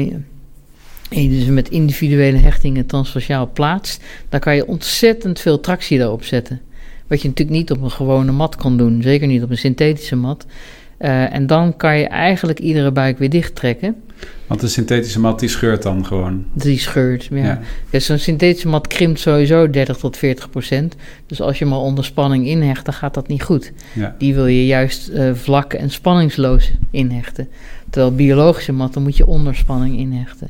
en je dus met individuele hechtingen transfaciaal plaatst, dan kan je ontzettend veel tractie daarop zetten. Wat je natuurlijk niet op een gewone mat kan doen, zeker niet op een synthetische mat. Eh, en dan kan je eigenlijk iedere buik weer dicht trekken. Want de synthetische mat die scheurt dan gewoon. Die scheurt. Ja. Ja. Ja, Zo'n synthetische mat krimpt sowieso 30 tot 40 procent. Dus als je al onder spanning inhecht, dan gaat dat niet goed. Ja. Die wil je juist eh, vlak en spanningsloos inhechten. Terwijl biologische matten moet je onder spanning inhechten.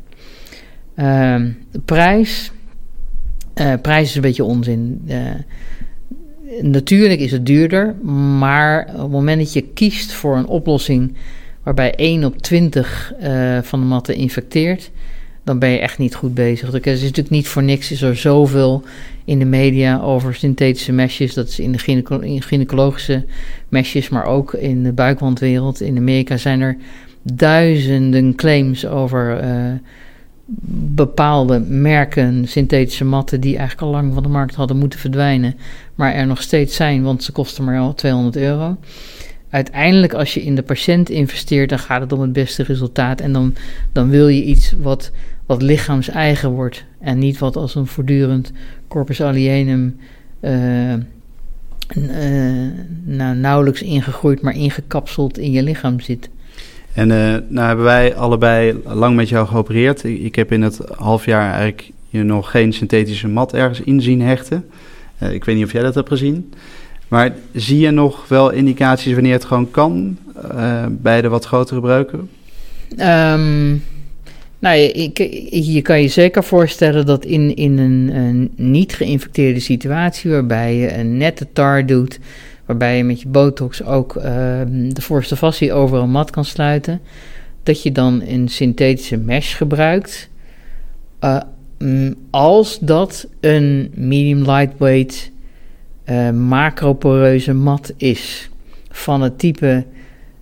Ehm, de prijs. eh, prijs is een beetje onzin. Eh, natuurlijk is het duurder, maar op het moment dat je kiest voor een oplossing waarbij 1 op 20 eh, van de matten infecteert, dan ben je echt niet goed bezig. Het is natuurlijk niet voor niks, is er zoveel in de media over synthetische mesjes. Dat is in de gynaecologische mesjes, maar ook in de buikwandwereld. In Amerika zijn er duizenden claims over eh, bepaalde merken synthetische matten die eigenlijk al lang van de markt hadden moeten verdwijnen, maar er nog steeds zijn, want ze kosten maar al 200 euro. Uiteindelijk, als je in de patiënt investeert, dan gaat het om het beste resultaat. En dan, dan wil je iets wat, wat lichaams-eigen wordt. En niet wat als een voortdurend corpus alienum eh, eh, nou, nauwelijks ingegroeid, maar ingekapseld in je lichaam zit. En eh, nou hebben wij allebei lang met jou geopereerd. Ik, heb in het half jaar eigenlijk je nog geen synthetische mat ergens in zien hechten. Ik weet niet of jij dat hebt gezien. Maar zie je nog wel indicaties wanneer het gewoon kan eh, bij de wat grotere breuken? Ehm, nou, je, je kan je zeker voorstellen dat in, in een, een niet geïnfecteerde situatie, waarbij je een nette tar doet, waarbij je met je botox ook ehm, de voorste fascie over een mat kan sluiten, dat je dan een synthetische mesh gebruikt. eh, als dat een medium lightweight eh, macroporeuze mat is van het type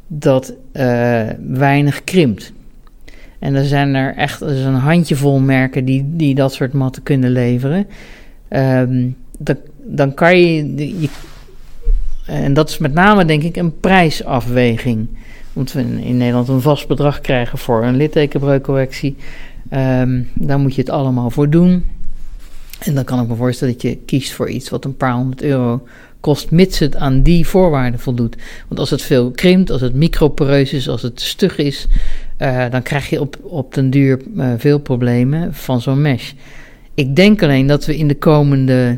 dat eh, weinig krimpt. En er zijn er echt er een handjevol merken die, die dat soort matten kunnen leveren. Ehm, dan, dan kan je, je. En dat is met name, denk ik, een prijsafweging. Omdat we in, Nederland een vast bedrag krijgen voor een littekenbreukcorrectie. Ehm daar moet je het allemaal voor doen. En dan kan ik me voorstellen dat je kiest voor iets wat een paar honderd euro kost, mits het aan die voorwaarden voldoet. Want als het veel krimpt, als het microporeus is, als het stug is, eh, dan krijg je op, op den duur eh, veel problemen van zo'n mesh. Ik denk alleen dat we in de komende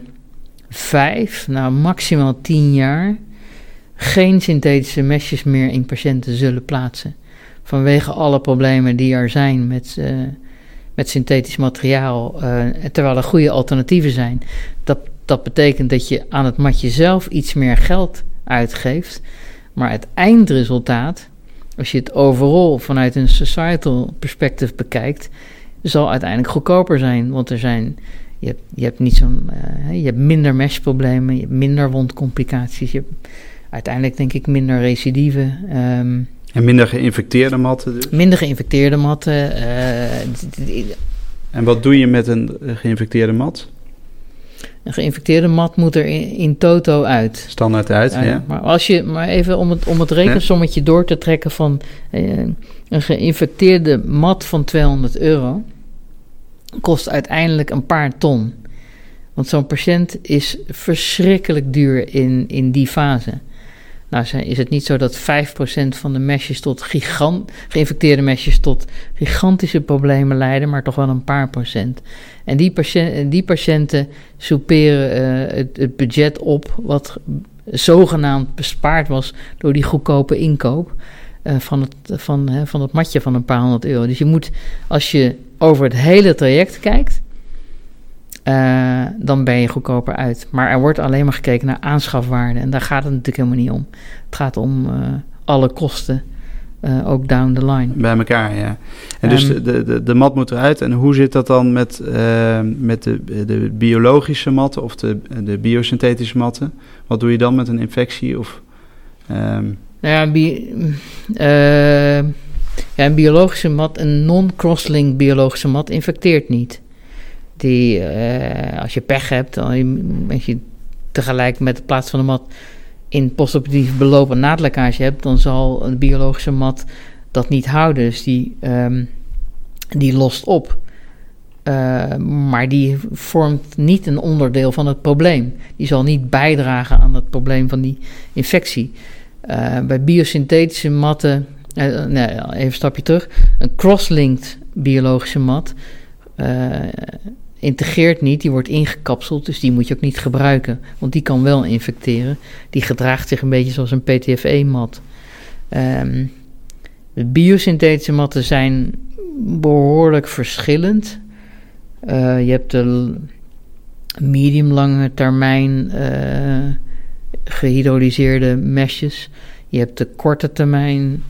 vijf, nou maximaal tien jaar, geen synthetische mesjes meer in patiënten zullen plaatsen. Vanwege alle problemen die er zijn met, eh, met synthetisch materiaal, eh, terwijl er goede alternatieven zijn. Dat, dat betekent dat je aan het matje zelf iets meer geld uitgeeft. Maar het eindresultaat, als je het overal vanuit een societal perspective bekijkt, zal uiteindelijk goedkoper zijn. Want er zijn, je, hebt, je hebt niet zo'n, eh, je hebt minder meshproblemen, je hebt minder wondcomplicaties, je hebt uiteindelijk denk ik minder recidive, ehm, En minder geïnfecteerde matten dus. minder geïnfecteerde matten. eh, En wat doe je met een geïnfecteerde mat? Een geïnfecteerde mat moet er in, in toto uit. Standaard uit, ja. Ja, Maar als je, maar even om het, om het rekensommetje door te trekken van eh, een geïnfecteerde mat van 200 euro kost uiteindelijk een paar ton. Want zo'n patiënt is verschrikkelijk duur in, in die fase. Nou is het niet zo dat 5% van de mesjes tot gigant, geïnfecteerde mesjes tot gigantische problemen leiden, maar toch wel een paar procent. En die, patiënt, die patiënten soeperen eh, het, het budget op wat zogenaamd bespaard was door die goedkope inkoop eh, van, het, van, hè, van het matje van een paar honderd euro. Dus je moet, als je over het hele traject kijkt, eh, dan ben je goedkoper uit. Maar er wordt alleen maar gekeken naar aanschafwaarde. En daar gaat het natuurlijk helemaal niet om. Het gaat om eh, alle kosten, eh, ook down the line. Bij elkaar, ja. En dus Ehm, de, de, de, mat moet eruit. En hoe zit dat dan met, met de, de biologische matten of de, de biosynthetische matten? Wat doe je dan met een infectie? Of, ehm, Nou ja, bi- ja, een biologische mat, een non-crosslink biologische mat infecteert niet. Die, eh, als je pech hebt, dan als je tegelijk met de plaats van de mat in postoperatief beloop een naadlekkage hebt, dan zal een biologische mat dat niet houden. Dus die, ehm, die lost op. Eh, maar die vormt niet een onderdeel van het probleem. Die zal niet bijdragen aan het probleem van die infectie. Eh, bij biosynthetische matten, nee, even stapje terug. Een crosslinked biologische mat integreert niet, die wordt ingekapseld, dus die moet je ook niet gebruiken, want die kan wel infecteren. Die gedraagt zich een beetje zoals een PTFE-mat. Ehm, de biosynthetische matten zijn behoorlijk verschillend. Eh, je hebt de medium-lange termijn eh, gehydrolyseerde mesjes. Je hebt de korte termijn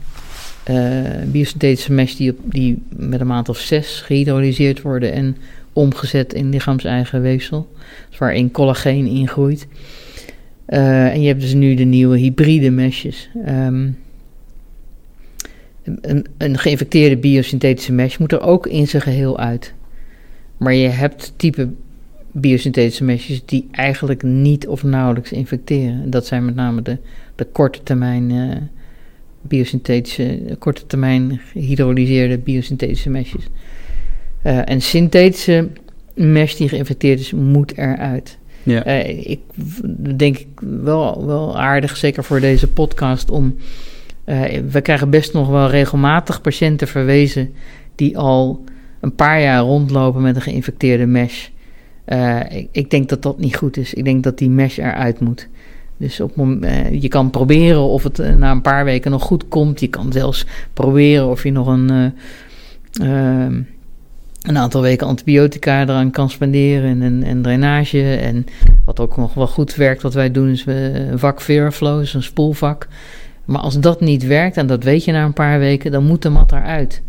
eh, biosynthetische mesh die, op, die met een maand of zes gehydrolyseerd worden en omgezet in lichaams-eigen weefsel. Dus waarin collageen ingroeit. Eh, en je hebt dus nu de nieuwe hybride mesjes. Ehm, een, een geïnfecteerde biosynthetische mesh moet er ook in zijn geheel uit. Maar je hebt type biosynthetische mesjes die eigenlijk niet of nauwelijks infecteren. En dat zijn met name de, de korte termijn eh, biosynthetische, korte termijn gehydrolyseerde biosynthetische mesjes. Eh, en synthetische mesh die geïnfecteerd is, moet eruit. ja. Eh, ik denk ik wel, wel aardig, zeker voor deze podcast, om. eh, we krijgen best nog wel regelmatig patiënten verwezen die al een paar jaar rondlopen met een geïnfecteerde mesh. Ik, ik denk dat dat niet goed is. Ik denk dat die mesh eruit moet. Dus op, je kan proberen of het na een paar weken nog goed komt. Je kan zelfs proberen of je nog een, eh, ehm, een aantal weken antibiotica eraan kan spenderen en, en, en drainage. En wat ook nog wel goed werkt, wat wij doen, is we een vak Veriflow, is een spoelvak. Maar als dat niet werkt, en dat weet je na een paar weken, dan moet de mat eruit.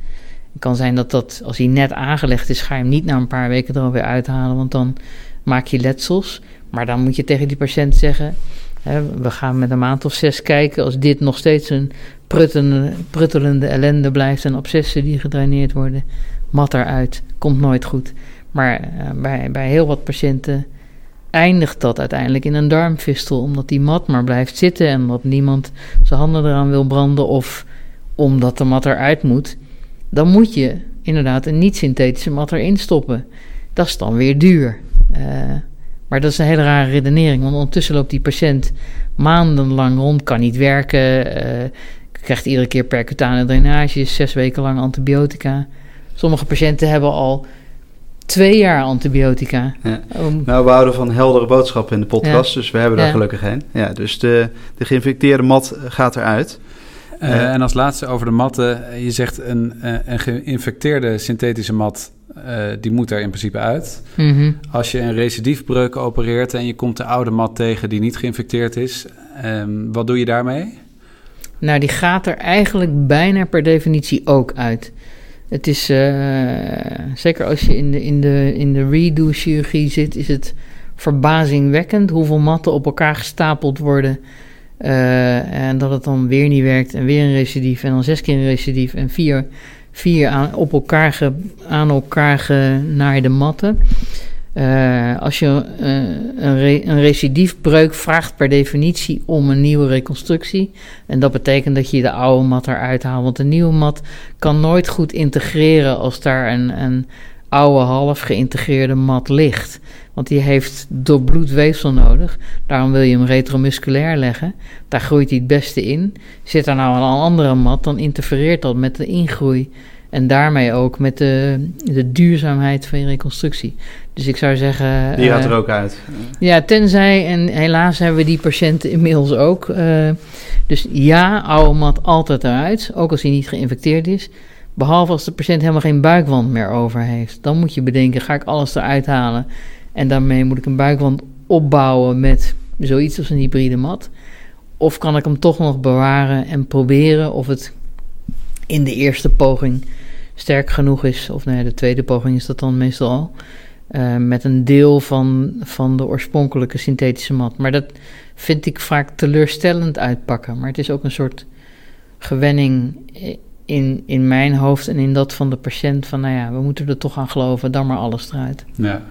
Het kan zijn dat dat, als hij net aangelegd is, ga je hem niet na een paar weken er alweer uithalen, want dan maak je letsels. Maar dan moet je tegen die patiënt zeggen, hè, we gaan met een maand of zes kijken, als dit nog steeds een pruttelende, pruttelende ellende blijft en abscessen die gedraineerd worden, mat eruit, komt nooit goed. Maar eh, bij, bij heel wat patiënten eindigt dat uiteindelijk in een darmfistel, omdat die mat maar blijft zitten en omdat niemand zijn handen eraan wil branden of omdat de mat eruit moet. Dan moet je inderdaad een niet-synthetische mat erin stoppen. Dat is dan weer duur. Eh, maar dat is een hele rare redenering, want ondertussen loopt die patiënt maandenlang rond, kan niet werken, eh, krijgt iedere keer percutane drainage, zes weken lang antibiotica. Sommige patiënten hebben al twee jaar antibiotica. Ja. Om- Nou, we houden van heldere boodschappen in de podcast, dus we hebben daar Ja. gelukkig een. Ja, dus de, de geïnfecteerde mat gaat eruit. Eh, Ja. En als laatste over de matten. Je zegt een, eh, een geïnfecteerde synthetische mat, eh, die moet er in principe uit. Mhm. Als je een recidiefbreuk opereert en je komt de oude mat tegen die niet geïnfecteerd is, ehm, wat doe je daarmee? Nou, die gaat er eigenlijk bijna per definitie ook uit. Het is, eh, zeker als je in de, in de, in de redo-chirurgie zit, is het verbazingwekkend hoeveel matten op elkaar gestapeld worden. eh, en dat het dan weer niet werkt en weer een recidief en dan zes keer een recidief en vier, vier aan, op elkaar ge, aan elkaar genaaide matten. Uh, als je uh, een, re een recidiefbreuk vraagt per definitie om een nieuwe reconstructie. En dat betekent dat je de oude mat eruit haalt. Want de nieuwe mat kan nooit goed integreren als daar een, een oude half geïntegreerde mat ligt. Want die heeft doorbloed weefsel nodig. Daarom wil je hem retromusculair leggen. Daar groeit hij het beste in. Zit daar nou een andere mat, dan interfereert dat met de ingroei. En daarmee ook met de, de duurzaamheid van je reconstructie. Dus ik zou zeggen. Die gaat er uh, ook uit. Ja, tenzij, en helaas hebben we die patiënten inmiddels ook. Uh, dus ja, oude mat altijd eruit. Ook als hij niet geïnfecteerd is. Behalve als de patiënt helemaal geen buikwand meer over heeft. Dan moet je bedenken: ga ik alles eruit halen? En daarmee moet ik een buikwand opbouwen met zoiets als een hybride mat. Of kan ik hem toch nog bewaren en proberen of het in de eerste poging sterk genoeg is. Of nee, de tweede poging is dat dan meestal al. Uh, met een deel van, van de oorspronkelijke synthetische mat. Maar dat vind ik vaak teleurstellend uitpakken. Maar het is ook een soort gewenning in, in mijn hoofd en in dat van de patiënt. Van nou ja, we moeten er toch aan geloven, dan maar alles eruit. Ja.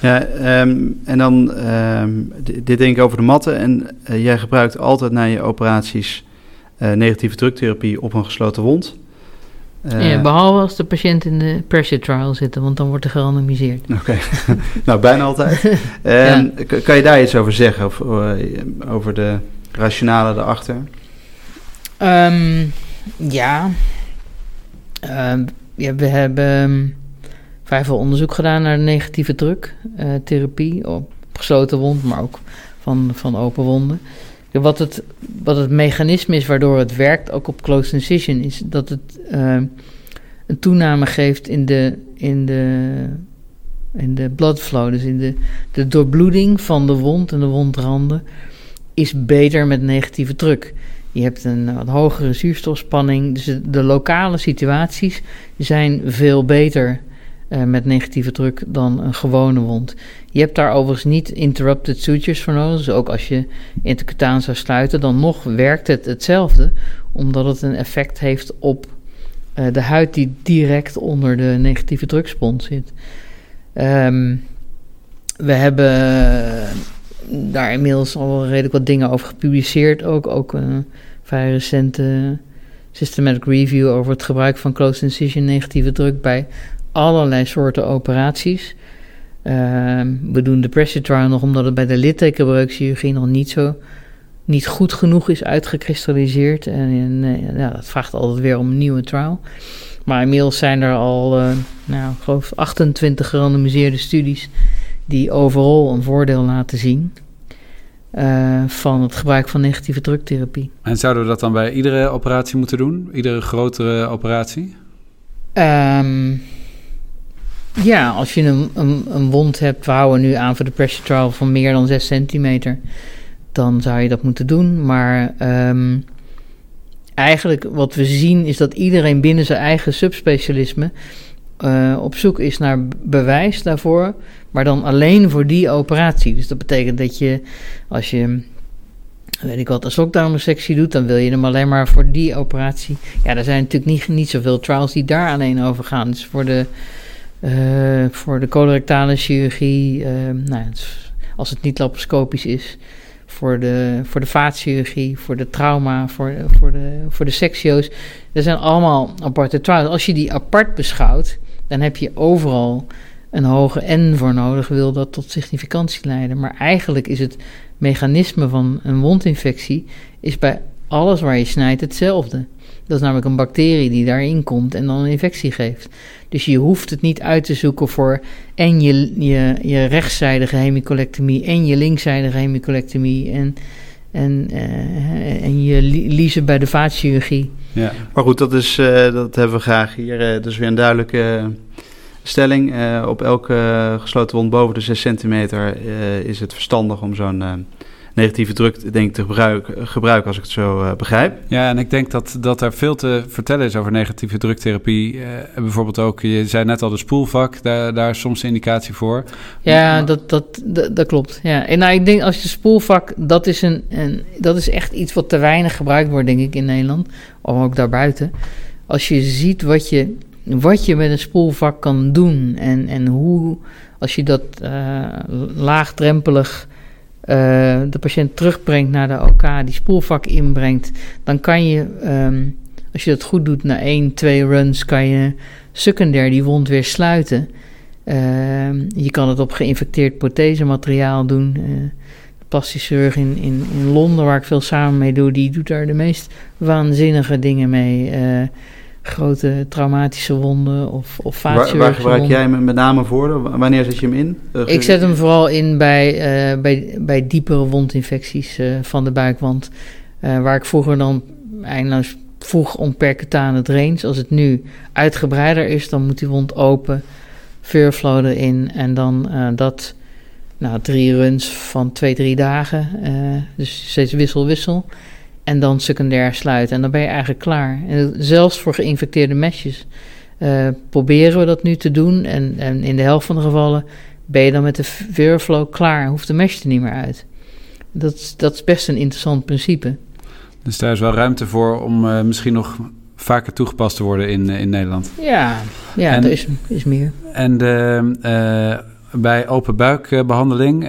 Ja, um, en dan um, dit denk ik over de matten. En uh, jij gebruikt altijd na je operaties uh, negatieve druktherapie op een gesloten wond. Uh, ja, behalve als de patiënt in de pressure trial zit, want dan wordt er gerandomiseerd. [laughs] Oké, okay. [laughs] nou bijna altijd. um, [laughs] ja. Kan je daar iets over zeggen, of, over de rationale erachter? Um, ja. ja, we hebben vrij veel onderzoek gedaan naar de negatieve druktherapie uh, op gesloten wond, maar ook van, van open wonden. Wat het, wat het mechanisme is waardoor het werkt, ook op closed incision, is dat het uh, een toename geeft in de, in de, in de blood flow. Dus in de, de doorbloeding van de wond en de wondranden is beter met negatieve druk. Je hebt een wat hogere zuurstofspanning. Dus de lokale situaties zijn veel beter uh, met negatieve druk dan een gewone wond. Je hebt daar overigens niet interrupted sutures voor nodig. Dus ook als je intercutaan zou sluiten, dan nog werkt het hetzelfde, omdat het een effect heeft op uh, de huid die direct onder de negatieve drukspons zit. Um, we hebben daar inmiddels al redelijk wat dingen over gepubliceerd. Ook, ook een vrij recente systematic review over het gebruik van closed incision negatieve druk bij allerlei soorten operaties. Uh, we doen de pressure trial nog omdat het bij de littekenbreukchirurgie nog niet zo niet goed genoeg is uitgekristalliseerd. En, en uh, ja, dat vraagt altijd weer om een nieuwe trial. Maar inmiddels zijn er al, uh, nou, ik geloof 28 gerandomiseerde studies die overal een voordeel laten zien. Uh, van het gebruik van negatieve druktherapie. En zouden we dat dan bij iedere operatie moeten doen? Iedere grotere operatie? Um, ja, als je een, een, wond hebt, we houden nu aan voor de pressure trial van meer dan 6 centimeter, dan zou je dat moeten doen. Maar um, eigenlijk wat we zien is dat iedereen binnen zijn eigen subspecialisme uh, op zoek is naar bewijs daarvoor, maar dan alleen voor die operatie. Dus dat betekent dat je, als je weet ik wat, een slokdarmsectie doet, dan wil je hem alleen maar voor die operatie. Ja, er zijn natuurlijk niet, niet zoveel trials die daar alleen over gaan. Dus voor de voor de colorectale chirurgie, uh, nou, als het niet laparoscopisch is, voor de, voor de vaatchirurgie, voor de trauma, voor, voor, de, voor de sectio's. Er zijn allemaal aparte trials. Als je die apart beschouwt, dan heb je overal een hoge N voor nodig, wil dat tot significantie leiden. Maar eigenlijk is het mechanisme van een wondinfectie is bij alles waar je snijdt hetzelfde. Dat is namelijk een bacterie die daarin komt en dan een infectie geeft. Dus je hoeft het niet uit te zoeken voor en je, je, je rechtszijdige hemicolectomie en je linkszijdige hemicolectomie en, en, uh, en je liezen bij de vaatchirurgie. Ja, maar goed, dat, is, uh, dat hebben we graag hier. Uh, dus weer een duidelijke stelling. op elke gesloten wond boven de 6 centimeter is het verstandig om zo'n negatieve druk denk ik te gebruiken, gebruik, als ik het zo uh, begrijp. Ja, en ik denk dat, dat er veel te vertellen is over negatieve druktherapie. Uh, bijvoorbeeld ook, je zei net al de spoelvak, daar, daar is soms indicatie voor. Ja, maar, dat, dat, dat, dat, klopt. Ja. En nou, ik denk als je spoelvak, dat is, een, een, dat is echt iets wat te weinig gebruikt wordt, denk ik, in Nederland. Of ook daarbuiten. Als je ziet wat je wat je met een spoelvak kan doen en, en hoe, als je dat uh, laagdrempelig uh, de patiënt terugbrengt naar de OK, die spoelvak inbrengt, dan kan je, um, als je dat goed doet, na één, twee runs, kan je secundair die wond weer sluiten. Uh, je kan het op geïnfecteerd prothesemateriaal doen. De plastische chirurg in, in, in Londen, waar ik veel samen mee doe, die doet daar de meest waanzinnige dingen mee. Uh, grote traumatische wonden of, of waar, waar gebruik jij hem met name voor? Wanneer zet je hem in? ik zet hem vooral in bij, bij, bij diepere wondinfecties van de buikwand. waar ik vroeger dan eindeloos vroeg om percutane drains. Als het nu uitgebreider is, dan moet die wond open, furflow erin en dan dat, nou, drie runs van twee, drie dagen. Dus steeds wissel, wissel. En dan secundair sluiten. En dan ben je eigenlijk klaar. En zelfs voor geïnfecteerde mesjes uh, proberen we dat nu te doen. En, en in de helft van de gevallen ben je dan met de furflow klaar. Hoeft de mesh er niet meer uit. Dat, dat is best een interessant principe. Dus daar is wel ruimte voor om uh, misschien nog vaker toegepast te worden in, uh, in Nederland. Ja, ja en, er is, is meer. En de, uh, bij open buikbehandeling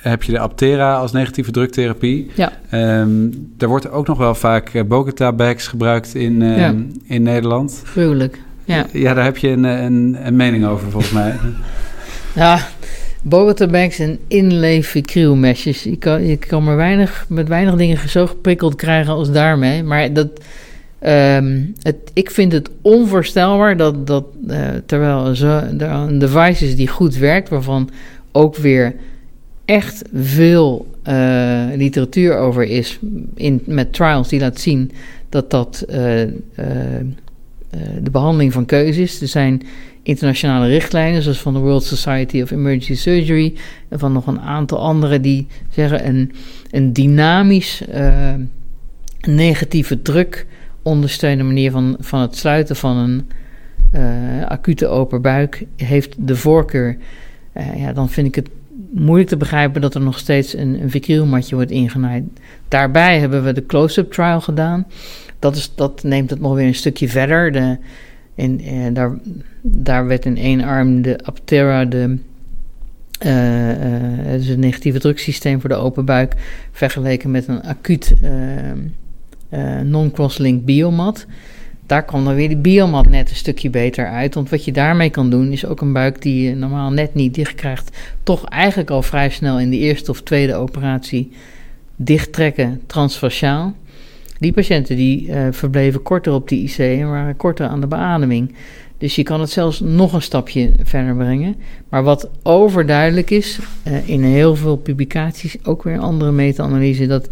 heb je de Aptera als negatieve druktherapie. Ja. Um, er wordt ook nog wel vaak Bogota-bags gebruikt in, ja. in Nederland. Gruwelijk, ja. Ja, daar heb je een, een, een mening over volgens mij. [laughs] ja, Bogota bags en inlay mesjes. Je kan, je kan maar weinig, met weinig dingen zo geprikkeld krijgen als daarmee. Maar dat, um, het, ik vind het onvoorstelbaar dat, dat uh, terwijl zo, een device is die goed werkt, waarvan ook weer echt veel uh, literatuur over is in, met trials die laat zien dat dat uh, de behandeling van keuze is. Er zijn internationale richtlijnen, zoals van de World Society of Emergency Surgery en van nog een aantal andere die zeggen een, een dynamisch negatieve druk ondersteunende manier van, van het sluiten van een acute open buik heeft de voorkeur. Ja, dan vind ik het moeilijk te begrijpen dat er nog steeds een, een vicrylmatje wordt ingenaaid. Daarbij hebben we de close-up trial gedaan. Dat, is, dat neemt het nog weer een stukje verder. De, en uh, daar, daar werd in één arm de Aptera, de, uh, dus het negatieve druksysteem voor de open buik, vergeleken met een acuut non-crosslink biomat. Daar kwam dan weer die biomat net een stukje beter uit. Want wat je daarmee kan doen, is ook een buik die je normaal net niet dicht krijgt, toch eigenlijk al vrij snel in de eerste of tweede operatie dichttrekken transfaciaal. Die patiënten die uh, verbleven korter op die IC en waren korter aan de beademing. Dus je kan het zelfs nog een stapje verder brengen. Maar wat overduidelijk is, uh, in heel veel publicaties, ook weer andere meta-analyse, dat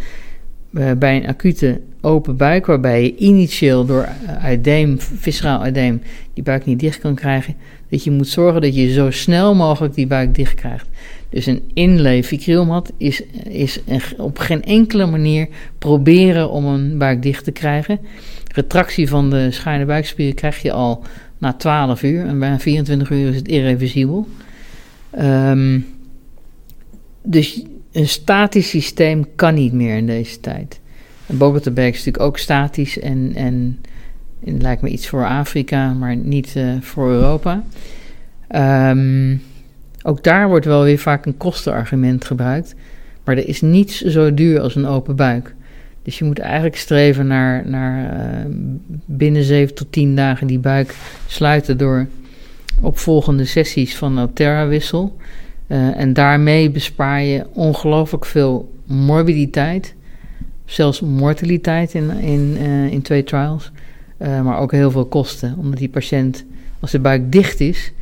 bij een acute open buik, waarbij je initieel door uideem, visceraal uideem, die buik niet dicht kan krijgen, dat je moet zorgen dat je zo snel mogelijk die buik dicht krijgt. Dus een inlay is, is op geen enkele manier proberen om een buik dicht te krijgen. Retractie van de schuine buikspieren krijg je al na 12 uur. En bij 24 uur is het irreversibel. Um, dus een statisch systeem kan niet meer in deze tijd. Bag is natuurlijk ook statisch en, en, en lijkt me iets voor Afrika, maar niet uh, voor Europa. Um, ook daar wordt wel weer vaak een kostenargument gebruikt. Maar er is niets zo duur als een open buik. Dus je moet eigenlijk streven naar, naar uh, binnen 7 tot 10 dagen die buik sluiten door opvolgende sessies van Altera-wissel. Uh, en daarmee bespaar je ongelooflijk veel morbiditeit, zelfs mortaliteit in, in, uh, in twee trials, maar ook heel veel kosten. Omdat die patiënt, als de buik dicht is,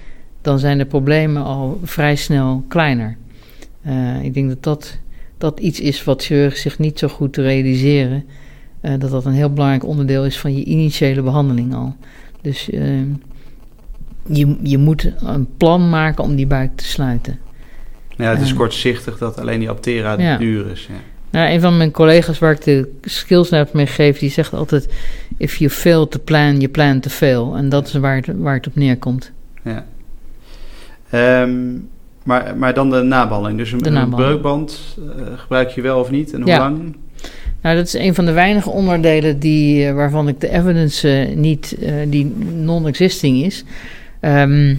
dan zijn de problemen al vrij snel kleiner. Ik denk dat, dat dat iets is wat chirurgen zich niet zo goed realiseren. Dat dat een heel belangrijk onderdeel is van je initiële behandeling al. Dus je, je moet een plan maken om die buik te sluiten. Ja, het is kortzichtig dat alleen die Aptera ja. duur is. Ja. Nou, een van mijn collega's waar ik de skills net mee geef, die zegt altijd: If you fail to plan, you plan to fail. En dat is waar het, waar het op neerkomt. Ja. Um, maar, maar dan de nabehandeling. Dus een, een breukband uh, gebruik je wel of niet en hoe ja. lang? Nou, dat is een van de weinige onderdelen die, waarvan ik de evidence niet, die non-existing is. Ehm,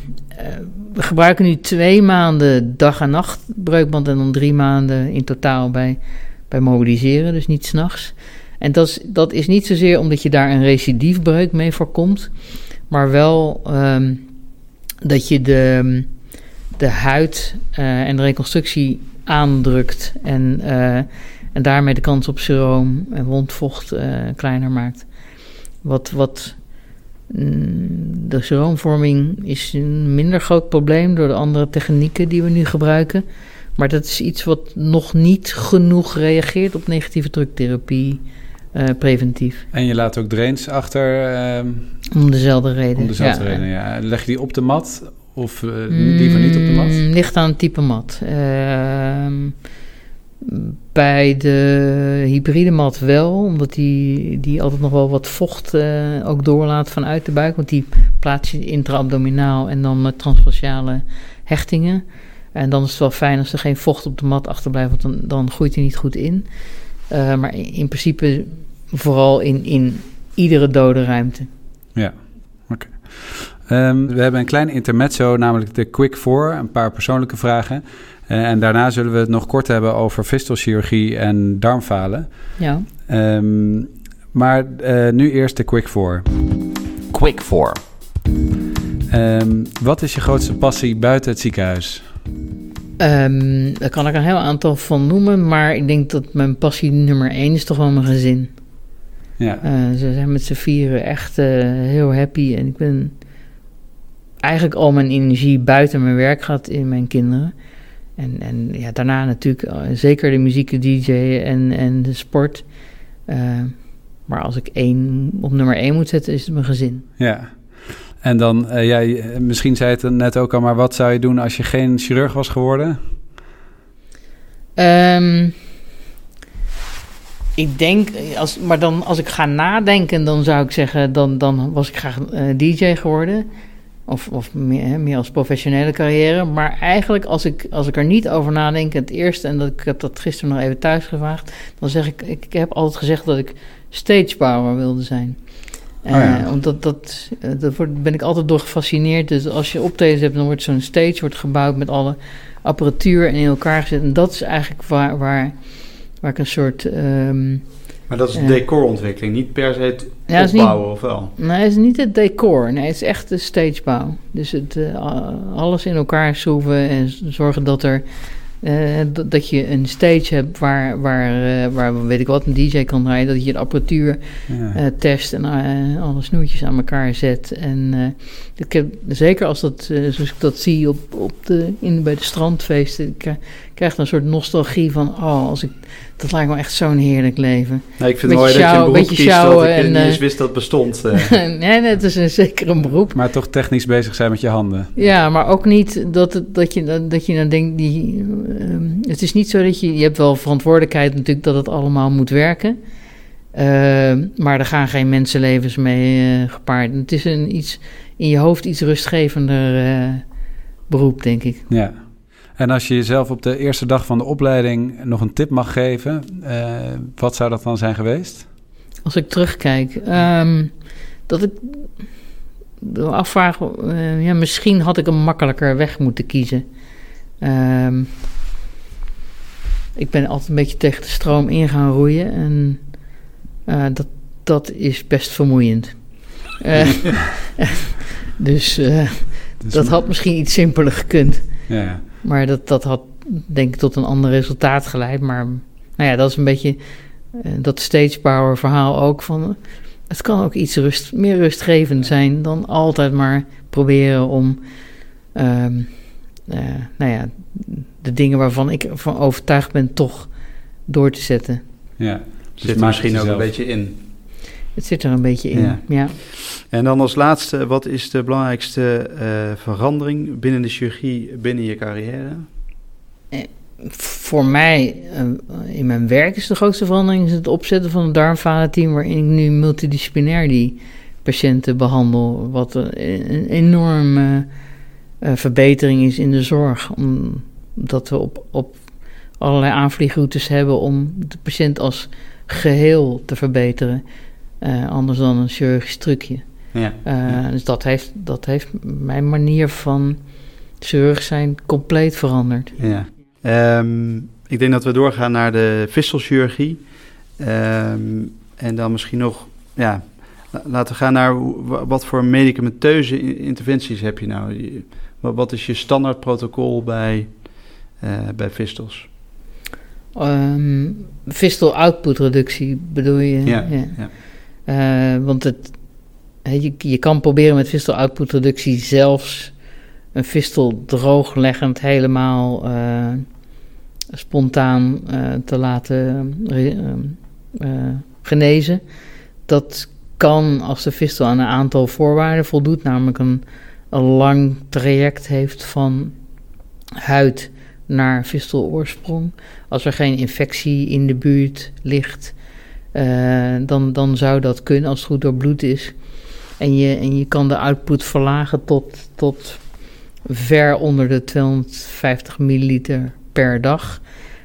we gebruiken nu twee maanden dag en nacht breukband en dan drie maanden in totaal bij, bij mobiliseren, dus niet s'nachts. En dat is, dat is niet zozeer omdat je daar een recidiefbreuk mee voorkomt, maar wel ehm, dat je de, de huid uh, en de reconstructie aandrukt en, uh, en daarmee de kans op seroom en wondvocht kleiner maakt. Wat, wat de seroomvorming is een minder groot probleem door de andere technieken die we nu gebruiken. Maar dat is iets wat nog niet genoeg reageert op negatieve druktherapie. Uh, preventief. En je laat ook drains achter? Uh, om dezelfde reden. Om dezelfde ja. reden, ja. Leg je die op de mat of uh, liever niet op de mat? Mm, ligt aan het type mat. Ehm, bij de hybride mat wel, omdat die, die altijd nog wel wat vocht ook doorlaat vanuit de buik. Want die plaats je intra-abdominaal en dan met hechtingen. En dan is het wel fijn als er geen vocht op de mat achterblijft, want dan, dan groeit hij niet goed in. Uh, maar in principe vooral in, in iedere dode ruimte. Ja, oké. Um, we hebben een klein intermezzo, namelijk de Quick Four, een paar persoonlijke vragen. Uh, en daarna zullen we het nog kort hebben over fistelchirurgie en darmfalen. Ja. Um, maar uh, nu eerst de Quick Four. Quick Four. Um, wat is je grootste passie buiten het ziekenhuis? Um, daar kan ik een heel aantal van noemen, maar ik denk dat mijn passie nummer één is toch wel mijn gezin. Ja. Uh, ze zijn met z'n vieren echt uh, heel happy en ik ben eigenlijk al mijn energie buiten mijn werk gehad in mijn kinderen. En, en ja, daarna natuurlijk uh, zeker de muziek, de DJ en, en de sport. maar als ik één op nummer één moet zetten, is het mijn gezin. Ja. En dan, uh, jij, misschien zei het net ook al, maar wat zou je doen als je geen chirurg was geworden? Um, ik denk, als, maar dan als ik ga nadenken, dan zou ik zeggen, dan, dan was ik graag uh, DJ geworden. Of, of meer, meer, als professionele carrière. Maar eigenlijk, als ik, als ik er niet over nadenk, het eerste, en dat, ik heb dat gisteren nog even thuis gevraagd, dan zeg ik, ik heb altijd gezegd dat ik stage power wilde zijn. Uh, oh ja. Omdat dat, dat wordt, ben ik altijd door gefascineerd. Dus als je optredens hebt, dan wordt zo'n stage wordt gebouwd met alle apparatuur en in elkaar gezet. En dat is eigenlijk waar, waar, waar ik een soort. Um, maar dat is uh, decorontwikkeling, niet per se het ja, opbouwen niet, of wel? Nee, het is niet het decor. Nee, het is echt de stagebouw. Dus het, uh, alles in elkaar schroeven en zorgen dat er uh, dat je een stage hebt waar, waar, uh, waar, weet ik wat, een DJ kan draaien. Dat je de apparatuur ja. test en alle snoertjes aan elkaar zet. En ik heb, zeker als dat, zoals ik dat zie op, op de, in, bij de strandfeesten, ik krijg een soort nostalgie van, oh, als ik, dat lijkt me echt zo'n heerlijk leven. Nee, ik vind het mooi dat je een beroep kiest dat ik en, niet eens wist dat bestond. [laughs] nee, nee, het is een, zeker een beroep. Maar toch technisch bezig zijn met je handen. Ja, maar ook niet dat, dat, je, dat je dan denkt, die, um, het is niet zo dat je, je hebt wel verantwoordelijkheid natuurlijk dat het allemaal moet werken. Uh, maar er gaan geen mensenlevens mee uh, gepaard. Het is een iets, in je hoofd iets rustgevender uh, beroep, denk ik. Ja. En als je jezelf op de eerste dag van de opleiding nog een tip mag geven, uh, wat zou dat dan zijn geweest? Als ik terugkijk, um, dat ik afvraag, uh, ja, misschien had ik een makkelijker weg moeten kiezen. Um, ik ben altijd een beetje tegen de stroom in gaan roeien en uh, dat, dat is best vermoeiend. [laughs] [laughs] dus, dus dat had misschien iets simpeler gekund. Ja. Maar dat, dat had denk ik tot een ander resultaat geleid. Maar nou ja, dat is een beetje uh, dat stage power verhaal ook van... Het kan ook iets rust, meer rustgevend zijn dan altijd maar proberen om... Um, uh, nou ja, de dingen waarvan ik van overtuigd ben toch door te zetten. Ja, dus zit er misschien ook een beetje in. Het zit er een beetje in, ja. ja. En dan als laatste, wat is de belangrijkste uh, verandering binnen de chirurgie, binnen je carrière? Eh, voor mij, uh, in mijn werk is de grootste verandering is het opzetten van een darmfalenteam... waarin ik nu multidisciplinair die patiënten behandel. Wat een, een enorme verbetering is in de zorg. Omdat we op, op allerlei aanvliegroutes hebben om de patiënt als geheel te verbeteren. Eh, anders dan een chirurgisch trucje. Ja. Uh, Dus dat heeft, dat heeft mijn manier van chirurg zijn compleet veranderd. Ja. Um, ik denk dat we doorgaan naar de vistelchirurgie. Um, en dan misschien nog, ja, laten we gaan naar wat voor medicamenteuze interventies heb je nou? Wat is je standaardprotocol bij, uh, bij vistels? Um, vistel output reductie bedoel je? Ja. ja. ja. Uh, want het, je, je kan proberen met vistel output reductie zelfs een vistel droogleggend helemaal uh, spontaan uh, te laten genezen. Dat kan als de vistel aan een aantal voorwaarden voldoet, namelijk een, een lang traject heeft van huid naar visteloorsprong. Als er geen infectie in de buurt ligt, uh, dan, dan zou dat kunnen als het goed doorbloed is. En je, en je kan de output verlagen tot, tot ver onder de 250 milliliter per dag.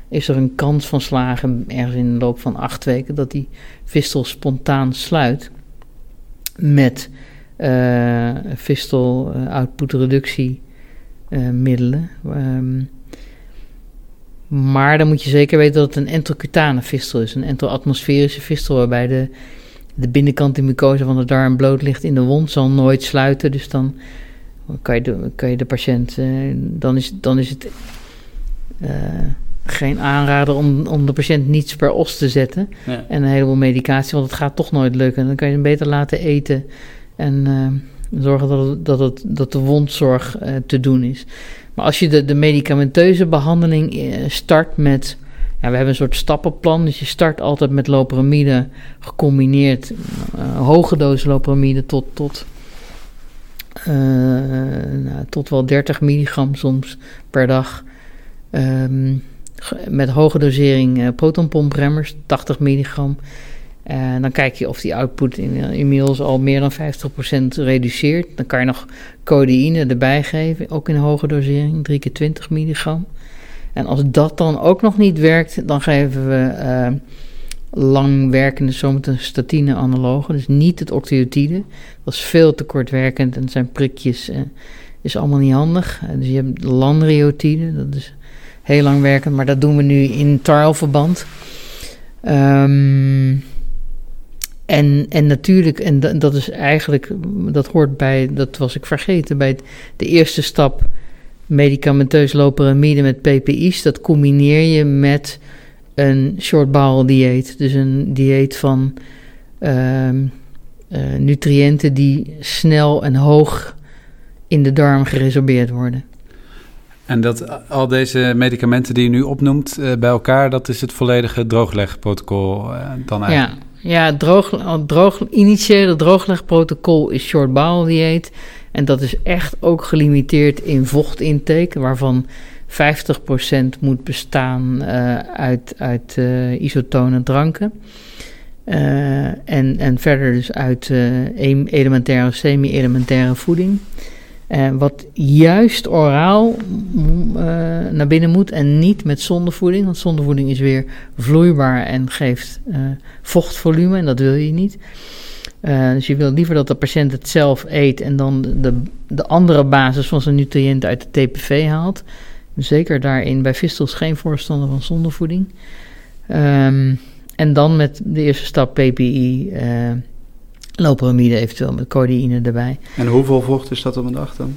Is er een kans van slagen ergens in de loop van acht weken dat die vistel spontaan sluit met uh, output reductie uh, middelen. Um, maar dan moet je zeker weten dat het een enterocutane vistel is, een enteroatmosferische vistel waarbij de, de binnenkant de mucosa van de darm bloot ligt in de wond, zal nooit sluiten. Dus dan kan je de, kan je de patiënt, dan, is, dan is het geen aanrader om, om de patiënt niets per os te zetten. Ja. En een heleboel medicatie, want het gaat toch nooit lukken. Dan kan je hem beter laten eten en uh, zorgen dat, het, dat, het, dat de wondzorg uh, te doen is. Maar als je de, medicamenteuze behandeling uh, start met. Ja, we hebben een soort stappenplan. Dus je start altijd met loperamide gecombineerd. hoge dosis loperamide tot, tot, nou, tot wel 30 milligram soms per dag. Um, met hoge dosering protonpompremmers, 80 milligram. En uh, dan kijk je of die output in, uh, inmiddels al meer dan 50% reduceert. Dan kan je nog codeïne erbij geven, ook in hoge dosering, 3 keer 20 milligram. En als dat dan ook nog niet werkt, dan geven we uh, langwerkende somatostatine analogen. Dus niet het octreotide. Dat is veel te kortwerkend en zijn prikjes. Is allemaal niet handig. dus je hebt lanreotide, dat is heel lang werken, maar dat doen we nu in trialverband. Um, en, en natuurlijk, en dat, is eigenlijk, dat hoort bij, dat was ik vergeten, bij de eerste stap medicamenteus loperamide met PPI's. Dat combineer je met een short bowel dieet. Dus een dieet van um, uh, nutriënten die snel en hoog in de darm geresorbeerd worden. En dat al deze medicamenten die je nu opnoemt uh, bij elkaar, dat is het volledige drooglegprotocol uh, dan eigenlijk? Ja, ja droog, droog, initiële drooglegprotocol is short bowel dieet. En dat is echt ook gelimiteerd in vochtintake, waarvan 50% moet bestaan uh, uit, uit isotone dranken. en, en verder dus uit elementaire of semi-elementaire voeding. Uh, wat juist oraal uh, naar binnen moet en niet met zondevoeding. Want zondevoeding is weer vloeibaar en geeft uh, vochtvolume en dat wil je niet. dus je wil liever dat de patiënt het zelf eet en dan de, de andere basis van zijn nutriënten uit de TPV haalt. Zeker daarin bij vistels geen voorstander van zondevoeding. Um, en dan met de eerste stap PPI Loperamide eventueel met codeïne erbij. En hoeveel vocht is dat op een dag dan?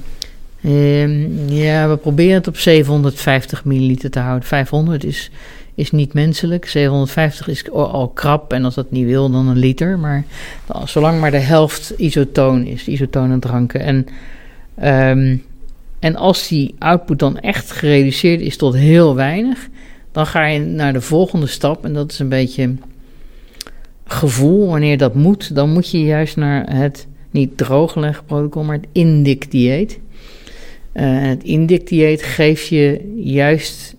Um, ja, we proberen het op 750 milliliter te houden. 500 is, is niet menselijk. 750 is al krap. En als dat niet wil, dan een liter. Maar dan, zolang maar de helft isotoon is, isotone dranken. En, um, en als die output dan echt gereduceerd is tot heel weinig, dan ga je naar de volgende stap. En dat is een beetje gevoel, wanneer dat moet, dan moet je juist naar het niet drooglegprotocol, maar het INDIC-dieet. Uh, het INDIC-dieet geeft je juist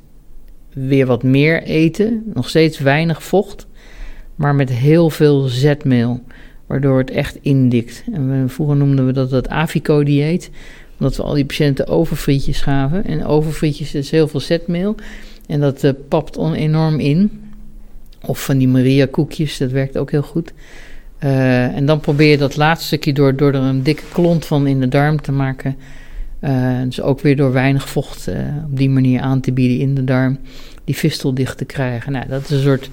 weer wat meer eten, nog steeds weinig vocht, maar met heel veel zetmeel, waardoor het echt indikt. En vroeger noemden we dat het Avico-dieet, omdat we al die patiënten overfrietjes gaven. En overfrietjes is heel veel zetmeel en dat uh, papt on enorm in Of van die Maria koekjes, dat werkt ook heel goed. Eh, en dan probeer je dat laatste stukje door, door er een dikke klont van in de darm te maken. Uh, dus ook weer door weinig vocht uh, op die manier aan te bieden in de darm. Die fistel dicht te krijgen. Nou, dat is een soort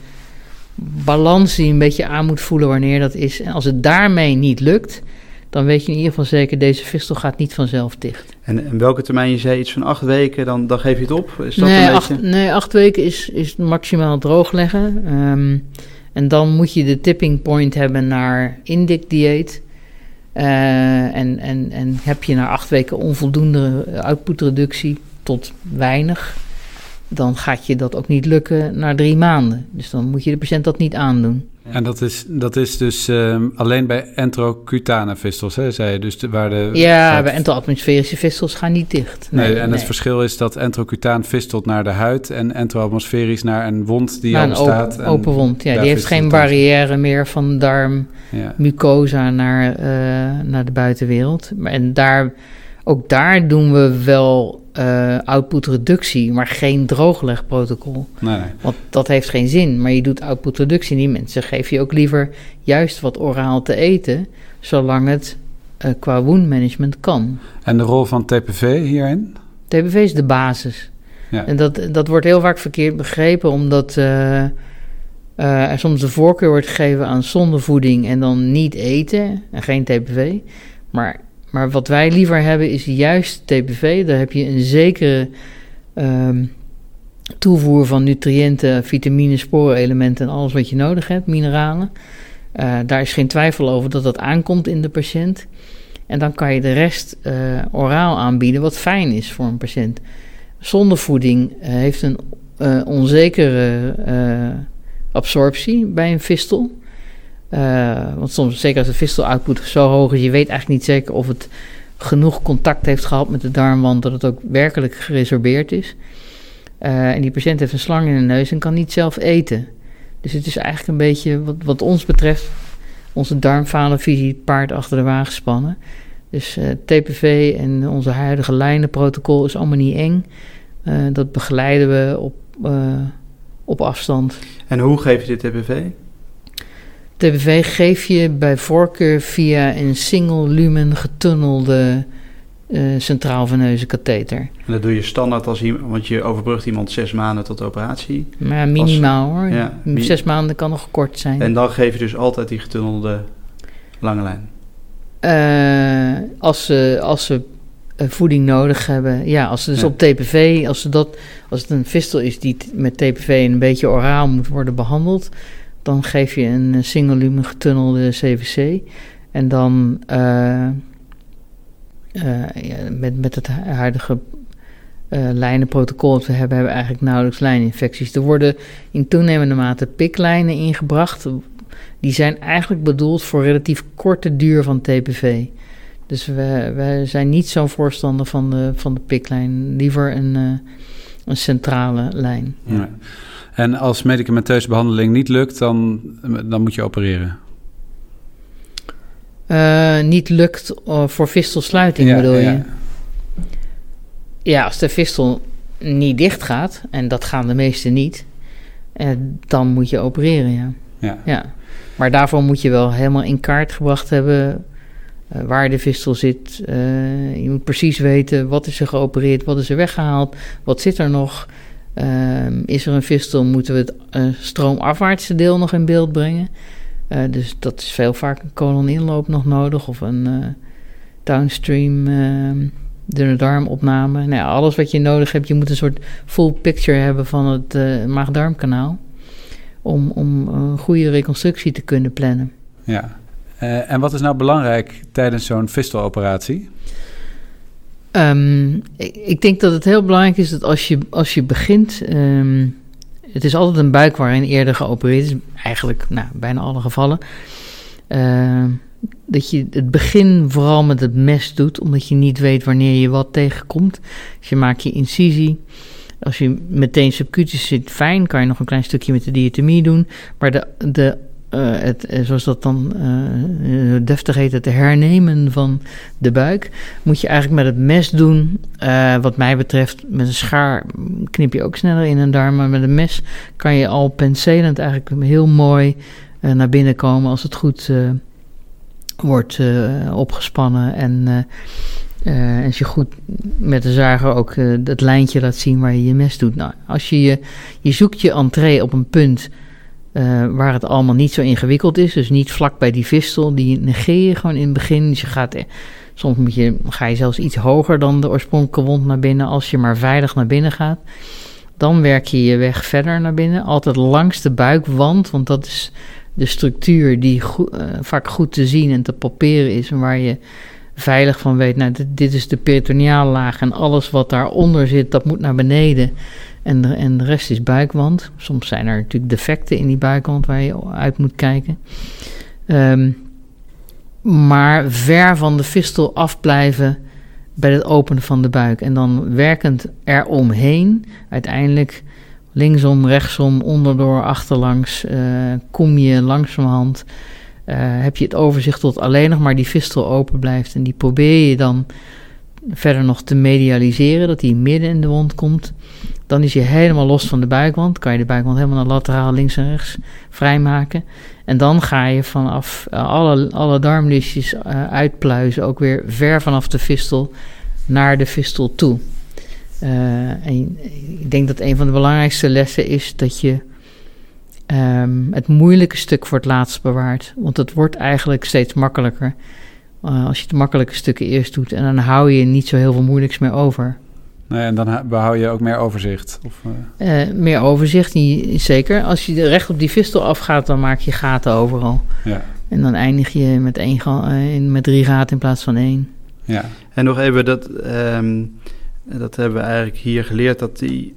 balans die je een beetje aan moet voelen wanneer dat is. En als het daarmee niet lukt, dan weet je in ieder geval zeker, deze fistel gaat niet vanzelf dicht. En, en welke termijn? Je zei iets van acht weken, dan, dan geef je het op? Is dat nee, een acht, nee, acht weken is, is maximaal droogleggen. Um, en dan moet je de tipping point hebben naar indic-dieet. Uh, en, en, en heb je na acht weken onvoldoende outputreductie tot weinig, dan gaat je dat ook niet lukken na drie maanden. Dus dan moet je de patiënt dat niet aandoen. En dat is, dat is dus um, alleen bij entrocutane vistels, hè, zei je? Dus de, waar de, ja, bij enteroatmosferische vistels gaan niet dicht. Nee, nee en het verschil is dat entrocutaan vistelt naar de huid... en enteroatmosferisch naar een wond die al bestaat. Open, open wond, ja. Die heeft geen barrière meer van darm, ja. mucosa naar, uh, naar de buitenwereld. En daar, ook daar doen we wel uh, outputreductie, maar geen drooglegprotocol. Nee, nee. Want dat heeft geen zin. Maar je doet outputreductie. Die mensen geef je ook liever juist wat oraal te eten, zolang het uh, qua woundmanagement kan. En de rol van TPV hierin? TPV is de basis. Ja. En dat, dat wordt heel vaak verkeerd begrepen, omdat uh, er soms de voorkeur wordt gegeven aan zondevoeding en dan niet eten en geen TPV. Maar maar wat wij liever hebben is juist TPV. Daar heb je een zekere um, toevoer van nutriënten, vitamine, sporenelementen en alles wat je nodig hebt, mineralen. Uh, daar is geen twijfel over dat dat aankomt in de patiënt. En dan kan je de rest uh, oraal aanbieden, wat fijn is voor een patiënt. Zonder voeding uh, heeft een onzekere absorptie bij een fistel. Uh, want soms, zeker als de fistel output zo hoog is, je weet eigenlijk niet zeker of het genoeg contact heeft gehad met de darmwand, dat het ook werkelijk geresorbeerd is. Uh, en die patiënt heeft een slang in de neus en kan niet zelf eten. Dus het is eigenlijk een beetje, wat, wat ons betreft, onze darmfalenvisie paard achter de wagen spannen. Dus uh, TPV en onze huidige lijnenprotocol is allemaal niet eng. dat begeleiden we op, op afstand. En hoe geef je dit TPV? TBV geef je bij voorkeur via een single lumen getunnelde uh, centraal veneuze katheter. En dat doe je standaard als iemand, want je overbrugt iemand zes maanden tot de operatie. Maar minimaal hoor. Ja, zes maanden kan nog kort zijn. En dan geef je dus altijd die getunnelde lange lijn. Uh, als ze, als ze uh, voeding nodig hebben. Ja, als ze dus ja. op TPV, als, ze dat, als het een fistel is die met TPV een beetje oraal moet worden behandeld, dan geef je een single lumen getunnelde CVC. En dan uh, ja, met, met het huidige lijnenprotocol dat we hebben, hebben we eigenlijk nauwelijks lijninfecties. Er worden in toenemende mate piklijnen ingebracht. Die zijn eigenlijk bedoeld voor relatief korte duur van TPV. Dus we, we zijn niet zo'n voorstander van de, van de piklijn. Liever een, een centrale lijn. Ja. En als medicamenteuze behandeling niet lukt, dan, dan moet je opereren? Uh, niet lukt uh, voor vistelsluiting ja, bedoel je? Ja. als de vistel niet dicht gaat, en dat gaan de meeste niet, uh, dan moet je opereren, ja. ja. ja. Maar daarvoor moet je wel helemaal in kaart gebracht hebben waar de vistel zit. je moet precies weten wat is er geopereerd, wat is er weggehaald, wat zit er nog... Uh, is er een fistel, moeten we het uh, stroomafwaartse deel nog in beeld brengen. Uh, dus dat is veel vaak een koloninloop nog nodig of een eh, downstream ehm, dunne darmopname. Nou ja, alles wat je nodig hebt, je moet een soort full picture hebben van het maag-darmkanaal. Om, om een goede reconstructie te kunnen plannen. Ja, en wat is nou belangrijk tijdens zo'n fisteloperatie? Um, ik, denk dat het heel belangrijk is dat als je, als je begint. Um, het is altijd een buik waarin eerder geopereerd is. Eigenlijk nou, bijna alle gevallen. Uh, dat je het begin vooral met het mes doet, omdat je niet weet wanneer je wat tegenkomt. Dus je maakt je incisie. Als je meteen subcutus zit, fijn, kan je nog een klein stukje met de diatomie doen. Maar de, de het, eh, zoals dat dan uh, deftig heet, het hernemen van de buik, moet je eigenlijk met het mes doen. wat mij betreft, met een schaar knip je ook sneller in een darm, maar met een mes kan je al penselend eigenlijk heel mooi naar binnen komen als het goed wordt opgespannen en als je goed met de zager ook uh, het lijntje laat zien waar je je mes doet. Nou, als je, je, je zoekt je entree op een punt uh, waar het allemaal niet zo ingewikkeld is. Dus niet vlak bij die vistel. Die negeer je gewoon in het begin. Dus je gaat, soms moet je, ga je zelfs iets hoger dan de oorspronkelijke wond naar binnen. Als je maar veilig naar binnen gaat. Dan werk je je weg verder naar binnen. Altijd langs de buikwand. Want dat is de structuur die go vaak goed te zien en te palperen is. En waar je veilig van weet, nou, dit, is de peritoneallaag en alles wat daaronder zit, dat moet naar beneden. En de, en rest is buikwand. Soms zijn er natuurlijk defecten in die buikwand waar je uit moet kijken. Ehm, maar ver van de fistel afblijven bij het openen van de buik. En dan werkend eromheen, uiteindelijk linksom, rechtsom, onderdoor, achterlangs, uh, kom je langzamerhand uh, heb je het overzicht tot alleen nog maar die fistel open blijft. En die probeer je dan verder nog te medialiseren, dat die midden in de wond komt. Dan is je helemaal los van de buikwand. Kan je de buikwand helemaal naar lateraal links en rechts vrijmaken. En dan ga je vanaf uh, alle, alle darmlistjes uh, uitpluizen, ook weer ver vanaf de fistel naar de fistel toe. en ik denk dat een van de belangrijkste lessen is dat je um, het moeilijke stuk voor het laatst bewaart. Want het wordt eigenlijk steeds makkelijker uh, als je de makkelijke stukken eerst doet. En dan hou je niet zo heel veel moeilijks meer over. Nee, en dan behoud je ook meer overzicht? Of, uh... Uh, meer overzicht, niet, zeker. Als je recht op die vistel afgaat, dan maak je gaten overal. Ja. En dan eindig je met, één, met drie gaten in plaats van één. Ja. En nog even, dat, um, dat hebben we eigenlijk hier geleerd... dat die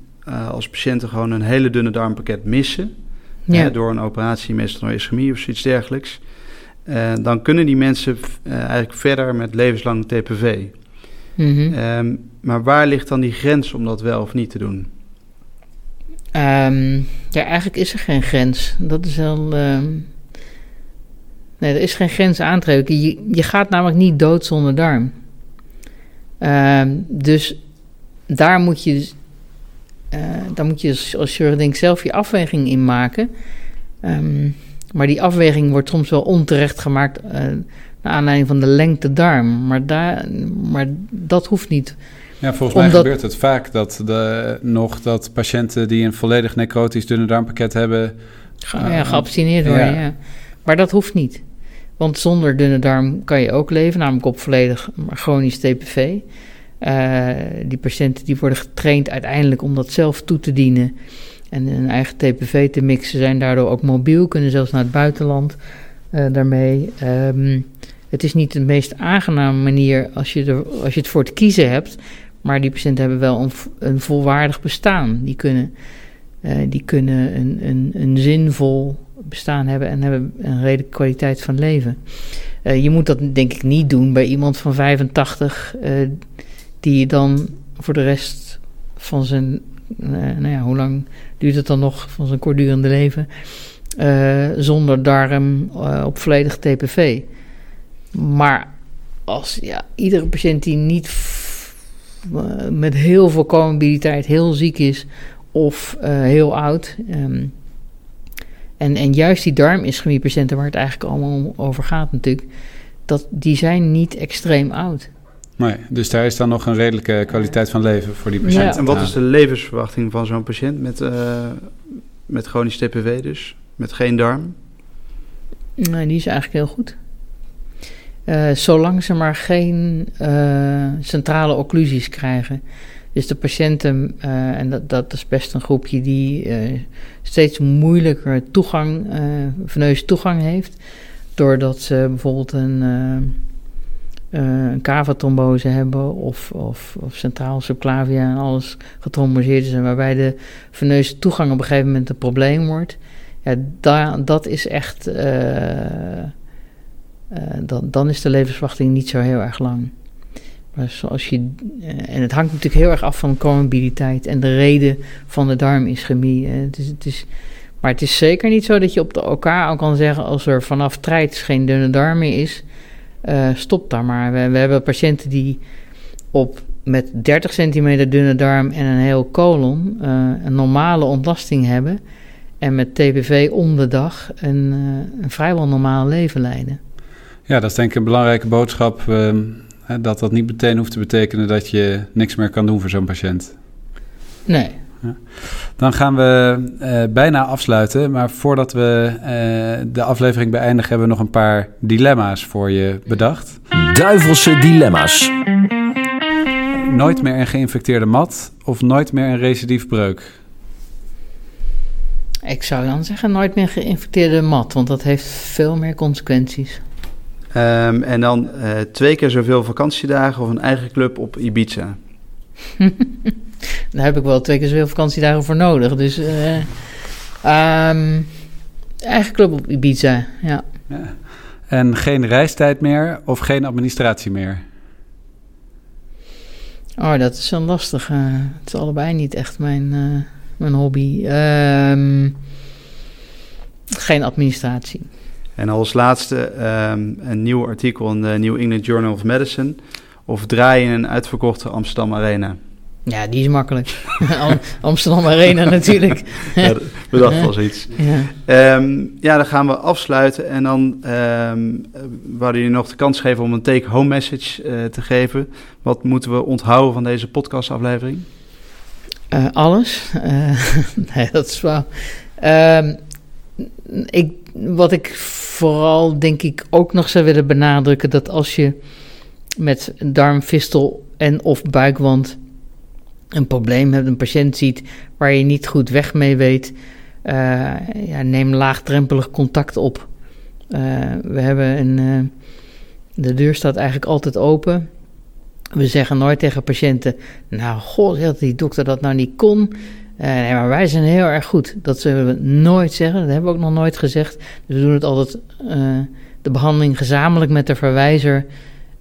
als patiënten gewoon een hele dunne darmpakket missen ja. door een operatie, meestal een ischemie of zoiets dergelijks. Uh, dan kunnen die mensen uh, eigenlijk verder met levenslang TPV. Mm -hmm. um, maar waar ligt dan die grens om dat wel of niet te doen? Um, ja, eigenlijk is er geen grens. Dat is wel. Um, nee, er is geen grens aantrekken. Je, je gaat namelijk niet dood zonder darm. dus daar moet je uh, dan moet je als, als chirurg denk zelf je afweging in maken. Um, maar die afweging wordt soms wel onterecht gemaakt uh, naar aanleiding van de lengte darm. Maar, daar, maar dat hoeft niet. Ja, volgens mij gebeurt het vaak dat de, nog dat patiënten die een volledig necrotisch dunne darmpakket hebben... Ga, ja, geabstineerd worden, ja. ja. Maar dat hoeft niet. Want zonder dunne darm kan je ook leven, namelijk op volledig chronisch TPV. Uh, die patiënten die worden getraind uiteindelijk om dat zelf toe te dienen en een eigen TPV te mixen, zijn daardoor ook mobiel, kunnen zelfs naar het buitenland uh, daarmee. Um, het is niet de meest aangename manier als je, er, als je het voor te kiezen hebt, maar die patiënten hebben wel een, een volwaardig bestaan. Die kunnen, uh, die kunnen een, een, een zinvol bestaan hebben en hebben een redelijke kwaliteit van leven. je moet dat denk ik niet doen bij iemand van 85 die je dan voor de rest van zijn, nou ja, hoe lang duurt het dan nog van zijn kortdurende leven, uh, zonder darm uh, op volledig TPV. Maar als ja, iedere patiënt die niet met heel veel comorbiditeit heel ziek is of heel oud. Um, en, en juist die darmischemiepatiënten waar het eigenlijk allemaal over gaat natuurlijk, dat, die zijn niet extreem oud. Nee, dus daar is dan nog een redelijke kwaliteit van leven voor die patiënt. Ja. En wat is de levensverwachting van zo'n patiënt met, uh, met chronisch TPW dus? Met geen darm? Nee, die is eigenlijk heel goed. Uh, zolang ze maar geen uh, centrale occlusies krijgen. Dus de patiënten, en dat, dat is best een groepje die steeds moeilijker toegang, veneus toegang heeft. Doordat ze bijvoorbeeld een uh, een cavatrombose hebben of, of, of centraal subclavia en alles getromboseerd is en waarbij de veneuze toegang op een gegeven moment een probleem wordt, ja, da, dat is echt, uh, uh, dan, dan is de levensverwachting niet zo heel erg lang. Maar zoals je, en het hangt natuurlijk heel erg af van comorbiditeit en de reden van de darmischemie. het is, het is Maar het is zeker niet zo dat je op de elkaar al kan zeggen... als er vanaf treids geen dunne darm meer is, uh, stop daar maar. We, we, hebben patiënten die op met 30 centimeter dunne darm en een heel colon... Uh, een normale ontlasting hebben... en met TBV om de dag een, uh, een vrijwel normaal leven leiden. Ja, dat is denk ik een belangrijke boodschap... Ehm, dat dat niet meteen hoeft te betekenen dat je niks meer kan doen voor zo'n patiënt. Nee. Ja. Dan gaan we uh, bijna afsluiten, maar voordat we uh, de aflevering beëindigen, hebben we nog een paar dilemma's voor je bedacht. Duivelse dilemma's. Nooit meer een geïnfecteerde mat of nooit meer een recidiefbreuk? Ik zou dan zeggen nooit meer geïnfecteerde mat, want dat heeft veel meer consequenties. Um, en dan uh, twee keer zoveel vakantiedagen of een eigen club op Ibiza. [laughs] Daar heb ik wel twee keer zoveel vakantiedagen voor nodig. Dus uh, um, eigen club op Ibiza, ja. ja. En geen reistijd meer of geen administratie meer? Oh, dat is een lastige. Het is allebei niet echt mijn, uh, mijn hobby. Um, geen administratie. En als laatste um, een nieuw artikel in de New England Journal of Medicine. Of draaien in een uitverkochte Amsterdam Arena. Ja, die is makkelijk. [laughs] Amsterdam Arena [laughs] natuurlijk. ja, we dachten al zoiets. [laughs] Ja. Um, ja, dan gaan we afsluiten. En dan um, wouden jullie nog de kans geven om een take-home message uh, te geven. Wat moeten we onthouden van deze podcastaflevering? Uh, alles. Uh, nee, dat is wel... Um, ik, wat ik vooral denk ik ook nog zou willen benadrukken... dat als je met darmfistel en of buikwand een probleem hebt, een patiënt ziet waar je niet goed weg mee weet, uh, ja, neem laagdrempelig contact op. Uh, we hebben een. Uh, de deur staat eigenlijk altijd open. We zeggen nooit tegen patiënten: Nou, god, dat die dokter dat nou niet kon. nee, maar wij zijn heel erg goed. Dat zullen we nooit zeggen. Dat hebben we ook nog nooit gezegd. Dus we doen het altijd de behandeling gezamenlijk met de verwijzer.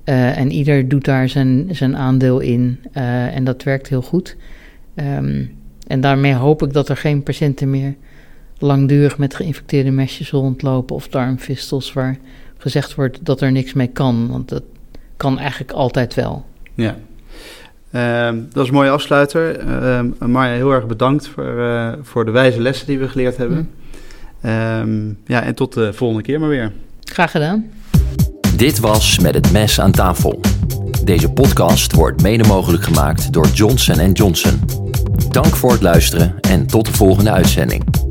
Uh, en ieder doet daar zijn, zijn aandeel in. Uh, en dat werkt heel goed. Um, en daarmee hoop ik dat er geen patiënten meer langdurig met geïnfecteerde mesjes rondlopen of darmfistels waar gezegd wordt dat er niks mee kan. Want dat kan eigenlijk altijd wel. Ja. Uh, dat is een mooie afsluiter. Uh, Marja, heel erg bedankt voor, uh, voor de wijze lessen die we geleerd hebben. Mm. ja, en tot de volgende keer maar weer. Graag gedaan. Dit was Met het Mes aan tafel. Deze podcast wordt mede mogelijk gemaakt door Johnson Johnson. Dank voor het luisteren en tot de volgende uitzending.